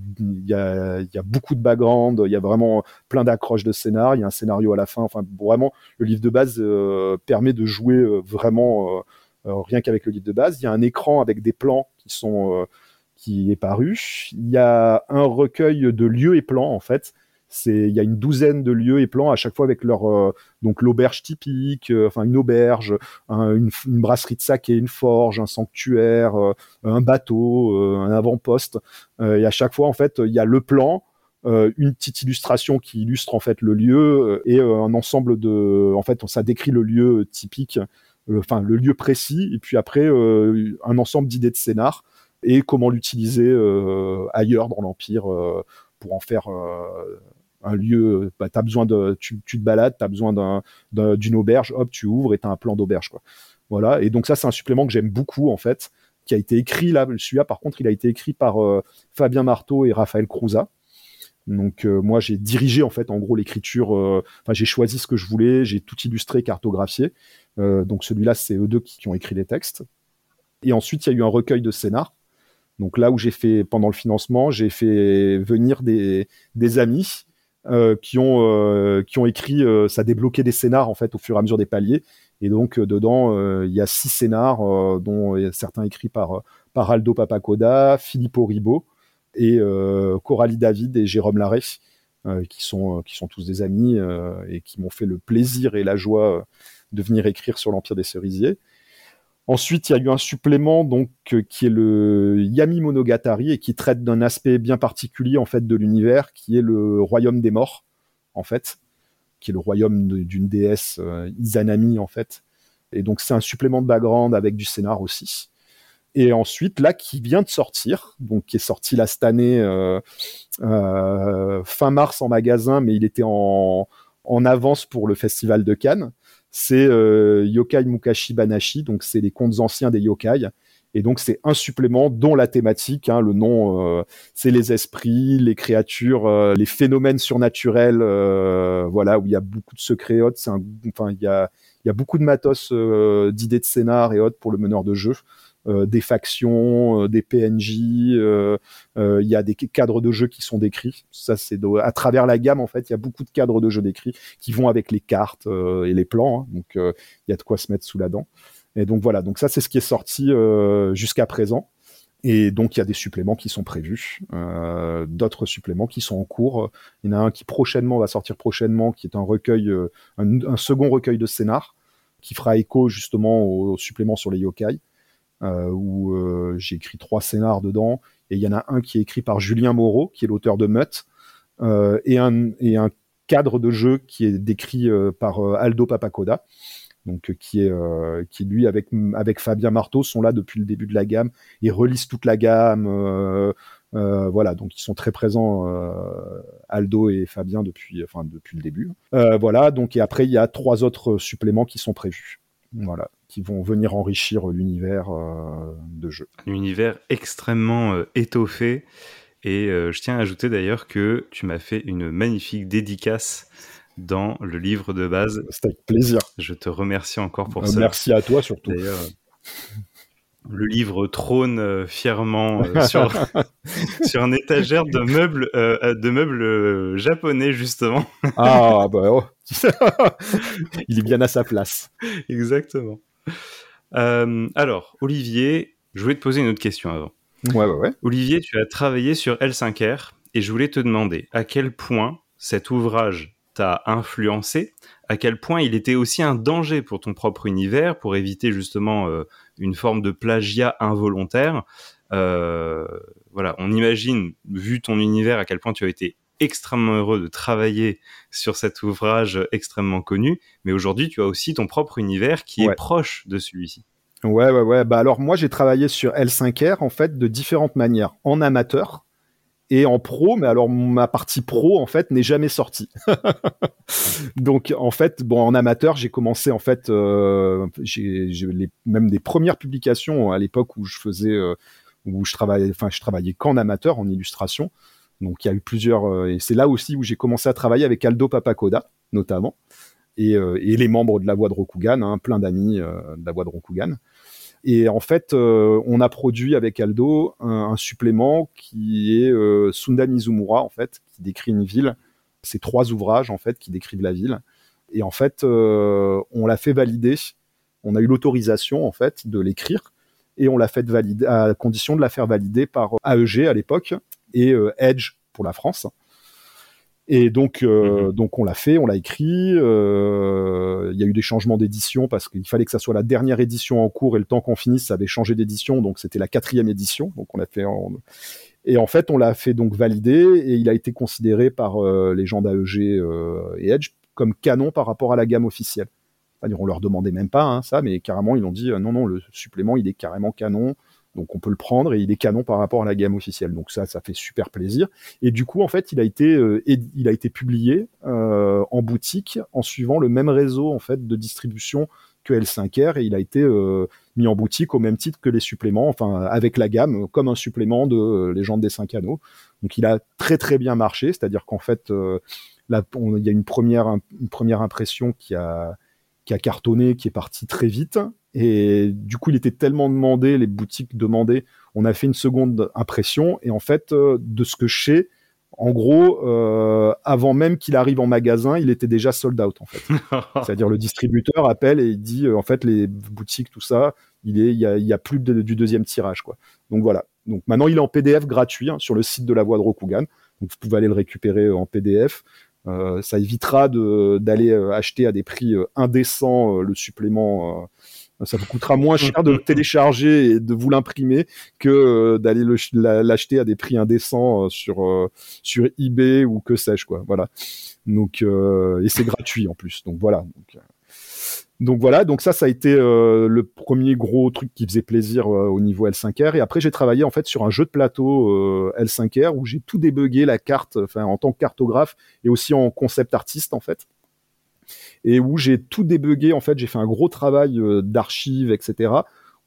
y a beaucoup de background, il y a vraiment plein d'accroches de scénar, il y a un scénario à la fin. Enfin, vraiment, le livre de base permet de jouer vraiment rien qu'avec le livre de base. Il y a un écran avec des plans qui sont qui est paru. Il y a un recueil de lieux et plans en fait c'est il y a une douzaine de lieux et plans à chaque fois avec leur euh, donc l'auberge typique, euh, enfin une auberge, une, brasserie de saké, une forge, un sanctuaire, euh, un bateau, un avant-poste. et à chaque fois en fait il y a le plan, une petite illustration qui illustre en fait le lieu et un ensemble de en fait ça décrit le lieu typique, enfin le lieu précis et puis après un ensemble d'idées de scénar et comment l'utiliser ailleurs dans l'empire pour en faire un lieu, bah, as besoin de, tu, te balades, tu as besoin d'une auberge, hop, tu ouvres et tu as un plan d'auberge. Quoi. Voilà, et donc ça, c'est un supplément que j'aime beaucoup, en fait, qui a été écrit, là, celui-là, par contre, il a été écrit par euh, Fabien Marteau et Raphaël Crouza. Donc euh, moi, j'ai dirigé, en fait, en gros, l'écriture, euh, enfin, j'ai choisi ce que je voulais, j'ai tout illustré, cartographié. Donc celui-là, c'est eux deux qui, ont écrit les textes. Et ensuite, il y a eu un recueil de scénar. Donc là où j'ai fait, pendant le financement, j'ai fait venir des, amis euh, qui ont euh, qui ont écrit euh, ça débloquait des scénars en fait au fur et à mesure des paliers et donc dedans il y a six scénars dont certains écrits par par Aldo Papacoda, Filippo Ribo et Coralie David et Jérôme Larrey qui sont qui sont tous des amis et qui m'ont fait le plaisir et la joie de venir écrire sur l'Empire des Cerisiers. Ensuite, il y a eu un supplément donc euh, qui est le Yami Monogatari et qui traite d'un aspect bien particulier en fait de l'univers, qui est le royaume des morts, en fait, qui est le royaume d'une déesse euh, Izanami en fait. Et donc c'est un supplément de background avec du scénar aussi. Et ensuite, là, qui vient de sortir, donc qui est sorti là cette année, euh, fin mars en magasin, mais il était en, en avance pour le festival de Cannes c'est euh, Yokai Mukashi Banashi, donc c'est les contes anciens des yokai. Et donc c'est un supplément dont la thématique, hein, le nom, euh, c'est les esprits, les créatures, euh, les phénomènes surnaturels, voilà, où il y a beaucoup de secrets autres. enfin, il y a, y a beaucoup de matos d'idées de scénar et autres pour le meneur de jeu. Euh, des factions, euh, des PNJ, euh, il y a des cadres de jeu qui sont décrits. Ça, c'est à travers la gamme en fait, il y a beaucoup de cadres de jeu décrits qui vont avec les cartes et les plans. Hein. donc, il y a de quoi se mettre sous la dent. Et donc voilà, donc ça c'est ce qui est sorti jusqu'à présent. Et donc il y a des suppléments qui sont prévus, euh, d'autres suppléments qui sont en cours. Il y en a un qui prochainement va sortir prochainement, qui est un recueil, un, un, second recueil de scénar, qui fera écho justement aux, suppléments sur les yokai. Euh, où euh, j'ai écrit trois scénars dedans. Et il y en a un qui est écrit par Julien Moreau, qui est l'auteur de Mutt, euh, et, un, et un cadre de jeu qui est décrit par Aldo Papacoda donc qui est qui lui avec avec Fabien Marteau sont là depuis le début de la gamme ils relisent toute la gamme voilà. Donc ils sont très présents Aldo et Fabien depuis enfin depuis le début. Voilà. Donc et après il y a trois autres suppléments qui sont prévus. Voilà qui vont venir enrichir l'univers euh, de jeu. Un univers extrêmement euh, étoffé. Et euh, je tiens à ajouter d'ailleurs que tu m'as fait une magnifique dédicace dans le livre de base. C'était avec plaisir. Je te remercie encore pour ça. Merci à toi surtout. D'ailleurs, le livre trône fièrement sur, sur une étagère de meubles, de meubles japonais, justement. ah, bah oh. Il est bien à sa place. Exactement. Euh, alors, Olivier, je voulais te poser une autre question avant. Ouais, ouais, ouais. Olivier, tu as travaillé sur L5R et je voulais te demander à quel point cet ouvrage t'a influencé, à quel point il était aussi un danger pour ton propre univers, pour éviter justement euh, une forme de plagiat involontaire. Euh, voilà, on imagine, vu ton univers, à quel point tu as été extrêmement heureux de travailler sur cet ouvrage extrêmement connu, mais aujourd'hui tu as aussi ton propre univers qui est proche de celui-ci. Ouais, ouais, ouais. Bah alors moi j'ai travaillé sur L5R en fait de différentes manières, en amateur et en pro, mais alors ma partie pro en fait n'est jamais sortie. Donc en fait, bon en amateur, j'ai commencé en fait, euh, j'ai même des premières publications à l'époque où je faisais, euh, où je travaillais, enfin je travaillais qu'en amateur en illustration. Donc il y a eu plusieurs, euh, c'est là aussi où j'ai commencé à travailler avec Aldo Papacoda notamment et, et les membres de la Voix de Rokugan, hein, plein d'amis de la Voix de Rokugan. Et en fait, euh, on a produit avec Aldo un, supplément qui est euh, Sunda Mizumura, en fait, qui décrit une ville. C'est trois ouvrages, en fait, qui décrivent la ville. Et en fait, euh, on l'a fait valider. On a eu l'autorisation, en fait, de l'écrire. Et on l'a fait valider, à condition de la faire valider par AEG à l'époque et Edge pour la France. Et donc, euh, mhm. donc on l'a fait, on l'a écrit. Euh, il y a eu des changements d'édition parce qu'il fallait que ça soit la dernière édition en cours et le temps qu'on finisse, ça avait changé d'édition. Donc c'était la quatrième édition. Donc on l'a fait. Et en fait, on l'a fait donc valider et il a été considéré par euh, les gens d'AEG et Edge comme canon par rapport à la gamme officielle. C'est-à-dire, on leur demandait même pas hein, ça, mais carrément ils ont dit non non, le supplément il est carrément canon. Donc on peut le prendre et il est canon par rapport à la gamme officielle. Donc ça, ça fait super plaisir. Et du coup, en fait, il a été, euh, il a été publié euh, en boutique en suivant le même réseau en fait de distribution que L5R et il a été euh, mis en boutique au même titre que les suppléments, enfin avec la gamme comme un supplément de Légende des cinq anneaux. Donc il a très très bien marché, c'est-à-dire qu'en fait, là, il y a une première, une première impression qui a qui a cartonné, qui est parti très vite. Et du coup, il était tellement demandé, les boutiques demandaient. On a fait une seconde impression. Et en fait, euh, de ce que je sais, en gros, euh, avant même qu'il arrive en magasin, il était déjà sold out en fait. C'est-à-dire le distributeur appelle et il dit euh, en fait les boutiques tout ça, il est il y a, il y a plus du deuxième tirage quoi. Donc voilà. Donc maintenant il est en PDF gratuit hein, sur le site de la Voix de Rokugan. Donc vous pouvez aller le récupérer en PDF. Euh, ça évitera d'aller euh, acheter à des prix euh, indécents le supplément. Ça vous coûtera moins cher de le télécharger et de vous l'imprimer que d'aller l'acheter à des prix indécents sur sur eBay ou que sais-je quoi. Voilà. Donc et c'est gratuit en plus. Donc voilà. Donc, donc voilà, donc ça, ça a été euh, le premier gros truc qui faisait plaisir euh, au niveau L5R. Et après, j'ai travaillé en fait sur un jeu de plateau euh, L5R où j'ai tout débugué la carte, enfin en tant que cartographe et aussi en concept artiste en fait. Et où j'ai tout débugué en fait, j'ai fait un gros travail d'archives, etc.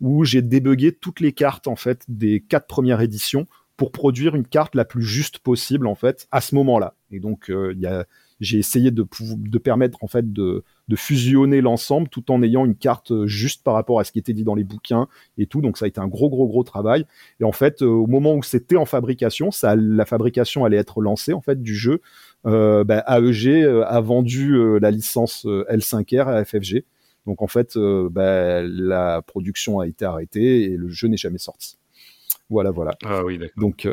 Où j'ai débugué toutes les cartes en fait des quatre premières éditions pour produire une carte la plus juste possible en fait à ce moment-là. Et donc a j'ai essayé de, de permettre en fait de, de fusionner l'ensemble tout en ayant une carte euh, juste par rapport à ce qui était dit dans les bouquins et tout. Donc ça a été un gros gros gros travail. Et en fait, euh, au moment où c'était en fabrication, ça, la fabrication allait être lancée en fait du jeu. Euh, bah, AEG euh, a vendu la licence L5R à FFG. Donc en fait, bah, la production a été arrêtée et le jeu n'est jamais sorti. Voilà, voilà. Ah oui, d'accord. Donc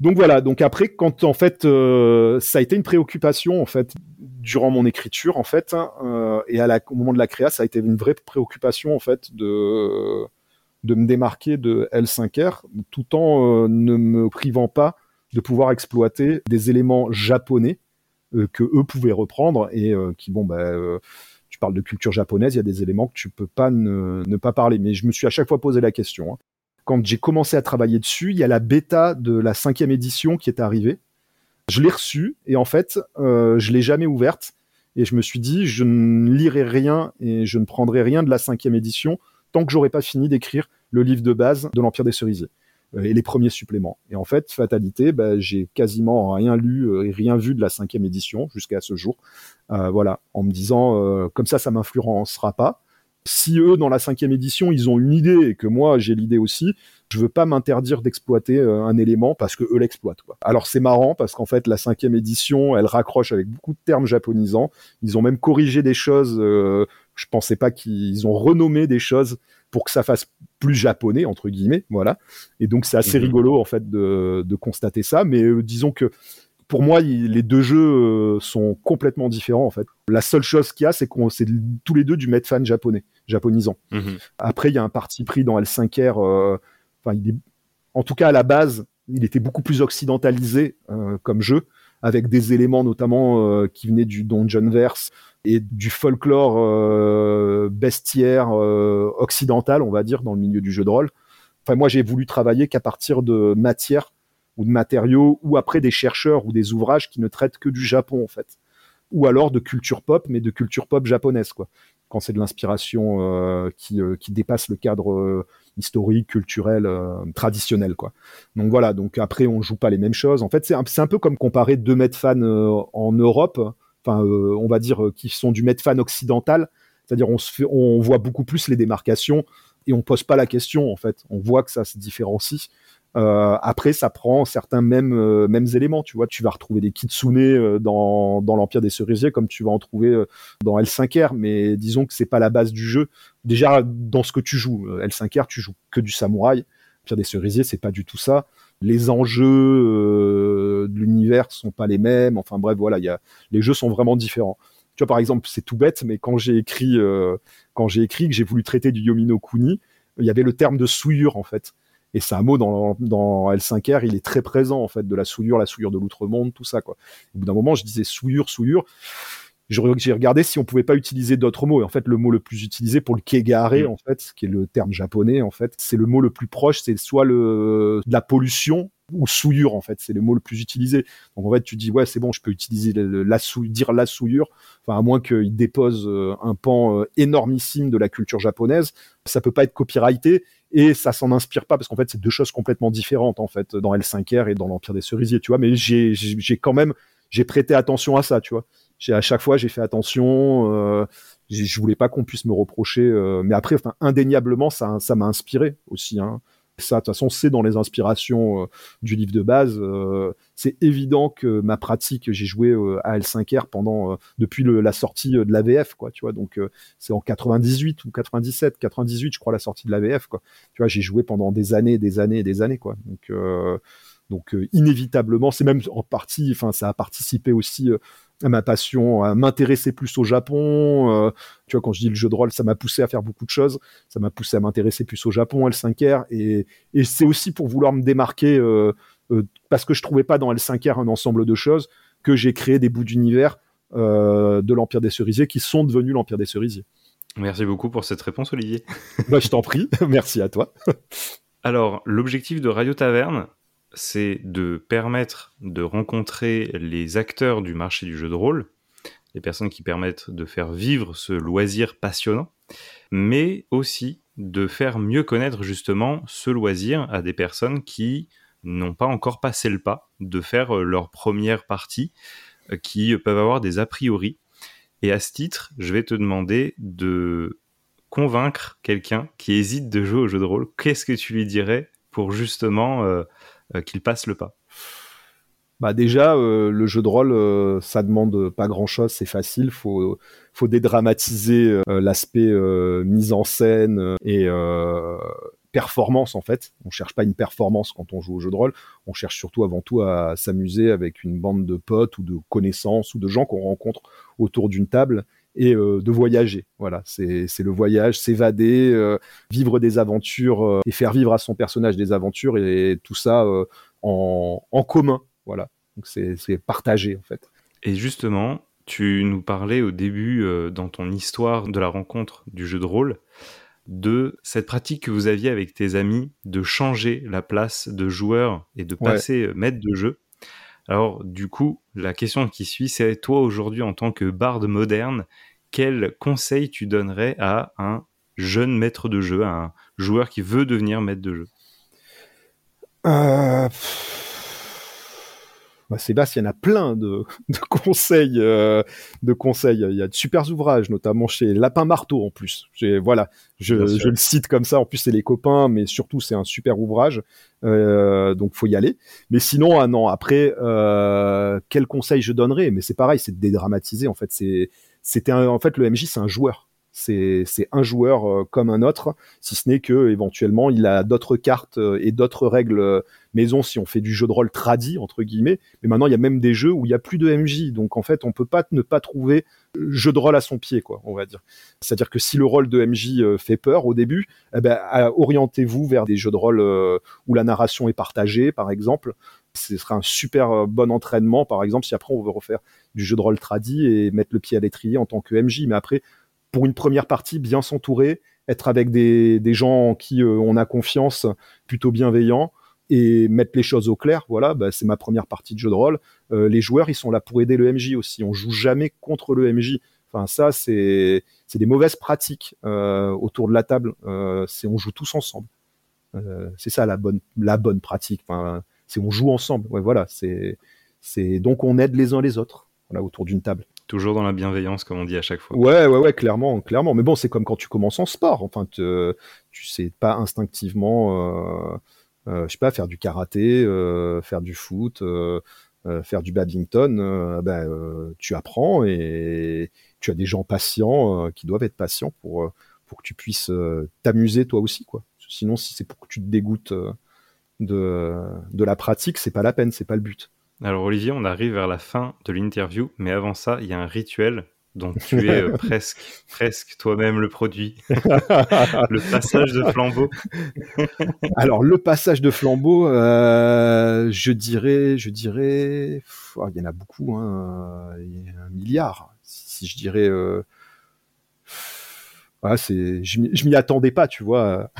donc voilà, donc après, quand en fait, euh, ça a été une préoccupation en fait durant mon écriture en fait, hein, euh, et à la, au moment de la créa, ça a été une vraie préoccupation en fait de de me démarquer de L5R, tout en euh, ne me privant pas de pouvoir exploiter des éléments japonais que eux pouvaient reprendre et qui bon bah tu parles de culture japonaise, il y a des éléments que tu peux pas ne, pas parler. Mais je me suis à chaque fois posé la question. Hein quand j'ai commencé à travailler dessus, il y a la bêta de la cinquième édition qui est arrivée. Je l'ai reçue et en fait, euh, je l'ai jamais ouverte. Et je me suis dit, je ne lirai rien et je ne prendrai rien de la cinquième édition tant que j'aurai pas fini d'écrire le livre de base de l'Empire des Cerisiers euh, et les premiers suppléments. Et en fait, fatalité, bah, j'ai quasiment rien lu euh, et rien vu de la cinquième édition jusqu'à ce jour. Euh, voilà, en me disant, comme ça, ça m'influencera pas si eux, dans la cinquième édition, ils ont une idée et que moi, j'ai l'idée aussi, je veux pas m'interdire d'exploiter euh, un élément parce que eux l'exploitent. Alors c'est marrant parce qu'en fait, la cinquième édition, elle raccroche avec beaucoup de termes japonisants. Ils ont même corrigé des choses. Euh, je pensais pas qu'ils ont renommé des choses pour que ça fasse plus japonais entre guillemets, voilà. Et donc c'est assez mhm. rigolo en fait de, de constater ça. Mais euh, disons que pour moi, les deux jeux euh, sont complètement différents en fait. La seule chose qu'il y a, c'est qu'on c'est tous les deux du fan japonais, japonisant. Mhm. Après, il y a un parti pris dans L5R. Euh, enfin, il est, en tout cas à la base, il était beaucoup plus occidentalisé euh, comme jeu, avec des éléments notamment qui venaient du Dungeonverse et du folklore bestiaire occidental, on va dire, dans le milieu du jeu de rôle. Enfin, moi, j'ai voulu travailler qu'à partir de matières ou de matériaux, ou après des chercheurs ou des ouvrages qui ne traitent que du Japon en fait, ou alors de culture pop, mais de culture pop japonaise quoi. Quand c'est de l'inspiration euh, qui, euh, qui dépasse le cadre euh, historique, culturel, traditionnel quoi. Donc voilà. Donc après on joue pas les mêmes choses. En fait c'est un, un, peu comme comparer deux Medfan en Europe, enfin on va dire qui sont du Medfan occidental. C'est-à-dire on, on voit beaucoup plus les démarcations et on pose pas la question en fait. On voit que ça se différencie. Euh, après, ça prend certains mêmes euh, mêmes éléments. Tu vois, tu vas retrouver des kitsune euh, dans, dans l'Empire des Cerisiers comme tu vas en trouver euh, dans L5R, mais disons que c'est pas la base du jeu. Déjà dans ce que tu joues, L5R, tu joues que du samouraï. L'Empire des Cerisiers, c'est pas du tout ça. Les enjeux de l'univers sont pas les mêmes. Enfin bref, voilà, il y a les jeux sont vraiment différents. Tu vois, par exemple, c'est tout bête, mais quand j'ai écrit quand j'ai écrit que j'ai voulu traiter du Yomino Kuni, il y avait le terme de souillure en fait. Et c'est un mot dans, dans L5R, il est très présent en fait, de la souillure, la souillure de l'outre-monde, tout ça quoi. Au bout d'un moment, je disais souillure, souillure. J'ai regardé si on pouvait pas utiliser d'autres mots. Et en fait, le mot le plus utilisé pour le kegare, mm. en fait, qui est le terme japonais, en fait, c'est le mot le plus proche, c'est soit le de la pollution ou souillure en fait, c'est le mot le plus utilisé. Donc en fait, tu dis ouais, c'est bon, je peux utiliser la dire la souillure, enfin à moins qu'il dépose euh, un pan euh, énormissime de la culture japonaise, ça peut pas être copyrighté et ça s'en inspire pas parce qu'en fait c'est deux choses complètement différentes en fait dans L5R et dans l'Empire des Cerisiers, tu vois. Mais j'ai j'ai quand même j'ai prêté attention à ça, tu vois. À chaque fois j'ai fait attention. Euh, je voulais pas qu'on puisse me reprocher, euh, mais après, enfin indéniablement ça ça m'a inspiré aussi. Hein ça, de toute façon, c'est dans les inspirations euh, du livre de base. Euh, c'est évident que ma pratique, j'ai joué euh, à L5R pendant depuis la sortie de l'AVF, quoi. Tu vois, donc c'est en 98 ou 97, 98, je crois, la sortie de l'AVF, quoi. Tu vois, j'ai joué pendant des années, des années, des années, quoi. Donc donc inévitablement, c'est même en partie, enfin ça a participé aussi ma passion, à m'intéresser plus au Japon. Euh, tu vois, quand je dis le jeu de rôle, ça m'a poussé à faire beaucoup de choses. Ça m'a poussé à m'intéresser plus au Japon, L5R. Et, et c'est aussi pour vouloir me démarquer, euh, euh, parce que je trouvais pas dans L5R un ensemble de choses, que j'ai créé des bouts d'univers de l'Empire des Cerisiers qui sont devenus l'Empire des Cerisiers. Merci beaucoup pour cette réponse, Olivier. bah, je t'en prie. Merci à toi. Alors, l'objectif de Radio Taverne, c'est de permettre de rencontrer les acteurs du marché du jeu de rôle, les personnes qui permettent de faire vivre ce loisir passionnant, mais aussi de faire mieux connaître justement ce loisir à des personnes qui n'ont pas encore passé le pas de faire leur première partie, qui peuvent avoir des a priori. Et à ce titre, je vais te demander de convaincre quelqu'un qui hésite de jouer au jeu de rôle. Qu'est-ce que tu lui dirais pour justement euh, euh, qu'il passe le pas. Bah déjà euh, le jeu de rôle euh, ça demande pas grand chose c'est facile. Faut faut dédramatiser l'aspect mise en scène et performance en fait. On cherche pas une performance quand on joue au jeu de rôle. On cherche surtout avant tout à s'amuser avec une bande de potes ou de connaissances ou de gens qu'on rencontre autour d'une table et euh, de voyager. Voilà, c'est le voyage, s'évader, euh, vivre des aventures euh, et faire vivre à son personnage des aventures et, tout ça en, en, commun. Voilà, donc c'est partagé en fait. Et justement, tu nous parlais au début dans ton histoire de la rencontre du jeu de rôle de cette pratique que vous aviez avec tes amis de changer la place de joueur et de passer maître de jeu. Alors du coup, la question qui suit, c'est toi aujourd'hui en tant que barde moderne, quel conseil tu donnerais à un jeune maître de jeu, à un joueur qui veut devenir maître de jeu? Euh... Bah, Sébastien, il y en a plein de, conseils, euh, de conseils. Il y a de super ouvrages, notamment chez Lapin Marteau en plus. Voilà, je, le cite comme ça. En plus, c'est les copains, mais surtout c'est un super ouvrage. Euh, donc faut y aller. Mais sinon, un an après, euh, quel conseil je donnerais? Mais c'est pareil, c'est de dédramatiser. En fait, c'est c'était en fait le MJ, c'est un joueur c'est un joueur euh, comme un autre, si ce n'est que éventuellement il a d'autres cartes euh, et d'autres règles euh, maison si on fait du jeu de rôle tradit entre guillemets. Mais maintenant il y a même des jeux où il y a plus de MJ, donc en fait on peut pas ne pas trouver jeu de rôle à son pied quoi, on va dire. C'est-à-dire que si le rôle de MJ fait peur au début, eh ben, orientez-vous vers des jeux de rôle où la narration est partagée par exemple ce sera un super bon entraînement, par exemple, si après on veut refaire du jeu de rôle tradit et mettre le pied à l'étrier en tant que MJ. Mais après, pour une première partie, bien s'entourer, être avec des, des gens en qui euh, on a confiance, plutôt bienveillants, et mettre les choses au clair, voilà, bah, c'est ma première partie de jeu de rôle. les joueurs, ils sont là pour aider le MJ aussi. On joue jamais contre le MJ. Enfin, ça, c'est des mauvaises pratiques autour de la table. c'est on joue tous ensemble. c'est ça la bonne la bonne pratique. Enfin, c'est on joue ensemble. Ouais, voilà. C'est c'est donc on aide les uns les autres. Voilà, autour d'une table. Toujours dans la bienveillance, comme on dit à chaque fois. Ouais, ouais, ouais, clairement, clairement. Mais bon, c'est comme quand tu commences en sport. Enfin, tu sais pas instinctivement, euh, euh, je sais pas, faire du karaté, euh, faire du foot, faire du badminton. ben, tu apprends et tu as des gens patients qui doivent être patients pour que tu puisses t'amuser toi aussi, quoi. Sinon, si c'est pour que tu te dégoûtes de de la pratique, c'est pas la peine, c'est pas le but. Alors Olivier, on arrive vers la fin de l'interview, mais avant ça, il y a un rituel dont tu es euh, presque, presque toi-même le produit. le passage de flambeau. Alors le passage de flambeau, euh, je dirais, je dirais, oh, il y en a beaucoup, hein, il y a un milliard. Si, je dirais, euh, c'est, je, je m'y attendais pas, tu vois,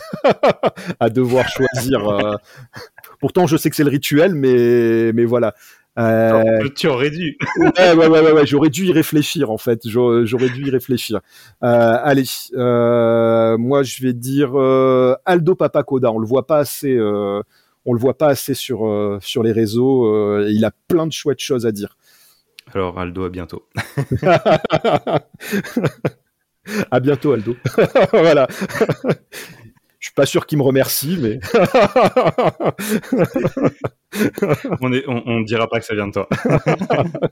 à devoir choisir. Pourtant, je sais que c'est le rituel, mais, mais voilà. Euh... tu aurais dû. ouais, ouais, ouais, ouais, j'aurais dû y réfléchir en fait. J'aurais dû y réfléchir. Euh, allez, euh, moi je vais dire euh, Aldo Papacoda. On le voit pas assez. On le voit pas assez sur sur les réseaux. il a plein de chouettes choses à dire. Alors Aldo, à bientôt. à bientôt Aldo. voilà. Je suis pas sûr qu'il me remercie, mais. on, est, on, dira pas que ça vient de toi.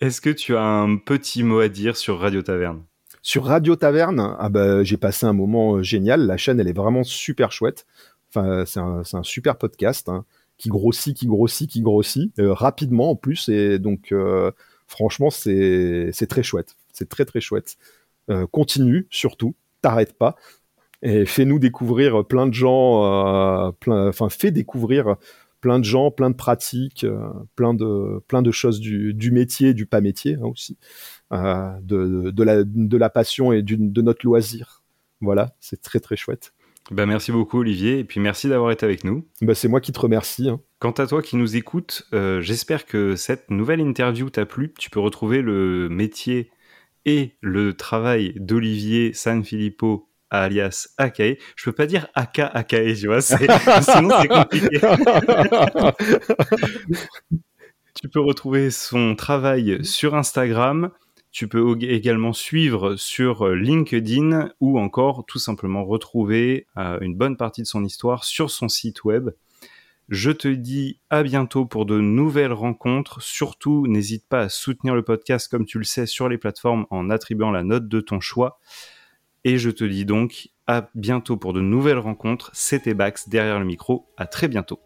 Est-ce que tu as un petit mot à dire sur Radio Taverne? Sur Radio Taverne, ah bah, j'ai passé un moment euh, génial. La chaîne, elle est vraiment super chouette. Enfin, c'est un, un, super podcast hein, qui grossit, qui grossit, qui grossit euh, rapidement en plus. Et donc, euh, franchement, c'est très chouette. C'est très très chouette. continue surtout t'arrêtes pas et fais-nous découvrir plein de gens, euh, plein, enfin fais découvrir plein de gens, plein de pratiques, euh, plein de plein de choses du, du métier, du pas métier hein, aussi, euh, de, de, la, de la passion et du, de notre loisir. Voilà, c'est très très chouette. Ben merci beaucoup Olivier et puis merci d'avoir été avec nous. Ben c'est moi qui te remercie. Hein. Quant à toi qui nous écoutes, j'espère que cette nouvelle interview t'a plu. Tu peux retrouver le métier et le travail d'Olivier Sanfilippo alias Akae. Je peux pas dire Aka Akae, tu vois, sinon c'est compliqué. tu peux retrouver son travail sur Instagram. Tu peux également suivre sur LinkedIn ou encore tout simplement retrouver euh, une bonne partie de son histoire sur son site web. Je te dis à bientôt pour de nouvelles rencontres. Surtout, n'hésite pas à soutenir le podcast comme tu le sais sur les plateformes en attribuant la note de ton choix. Et je te dis donc à bientôt pour de nouvelles rencontres. C'était Bax derrière le micro. À très bientôt.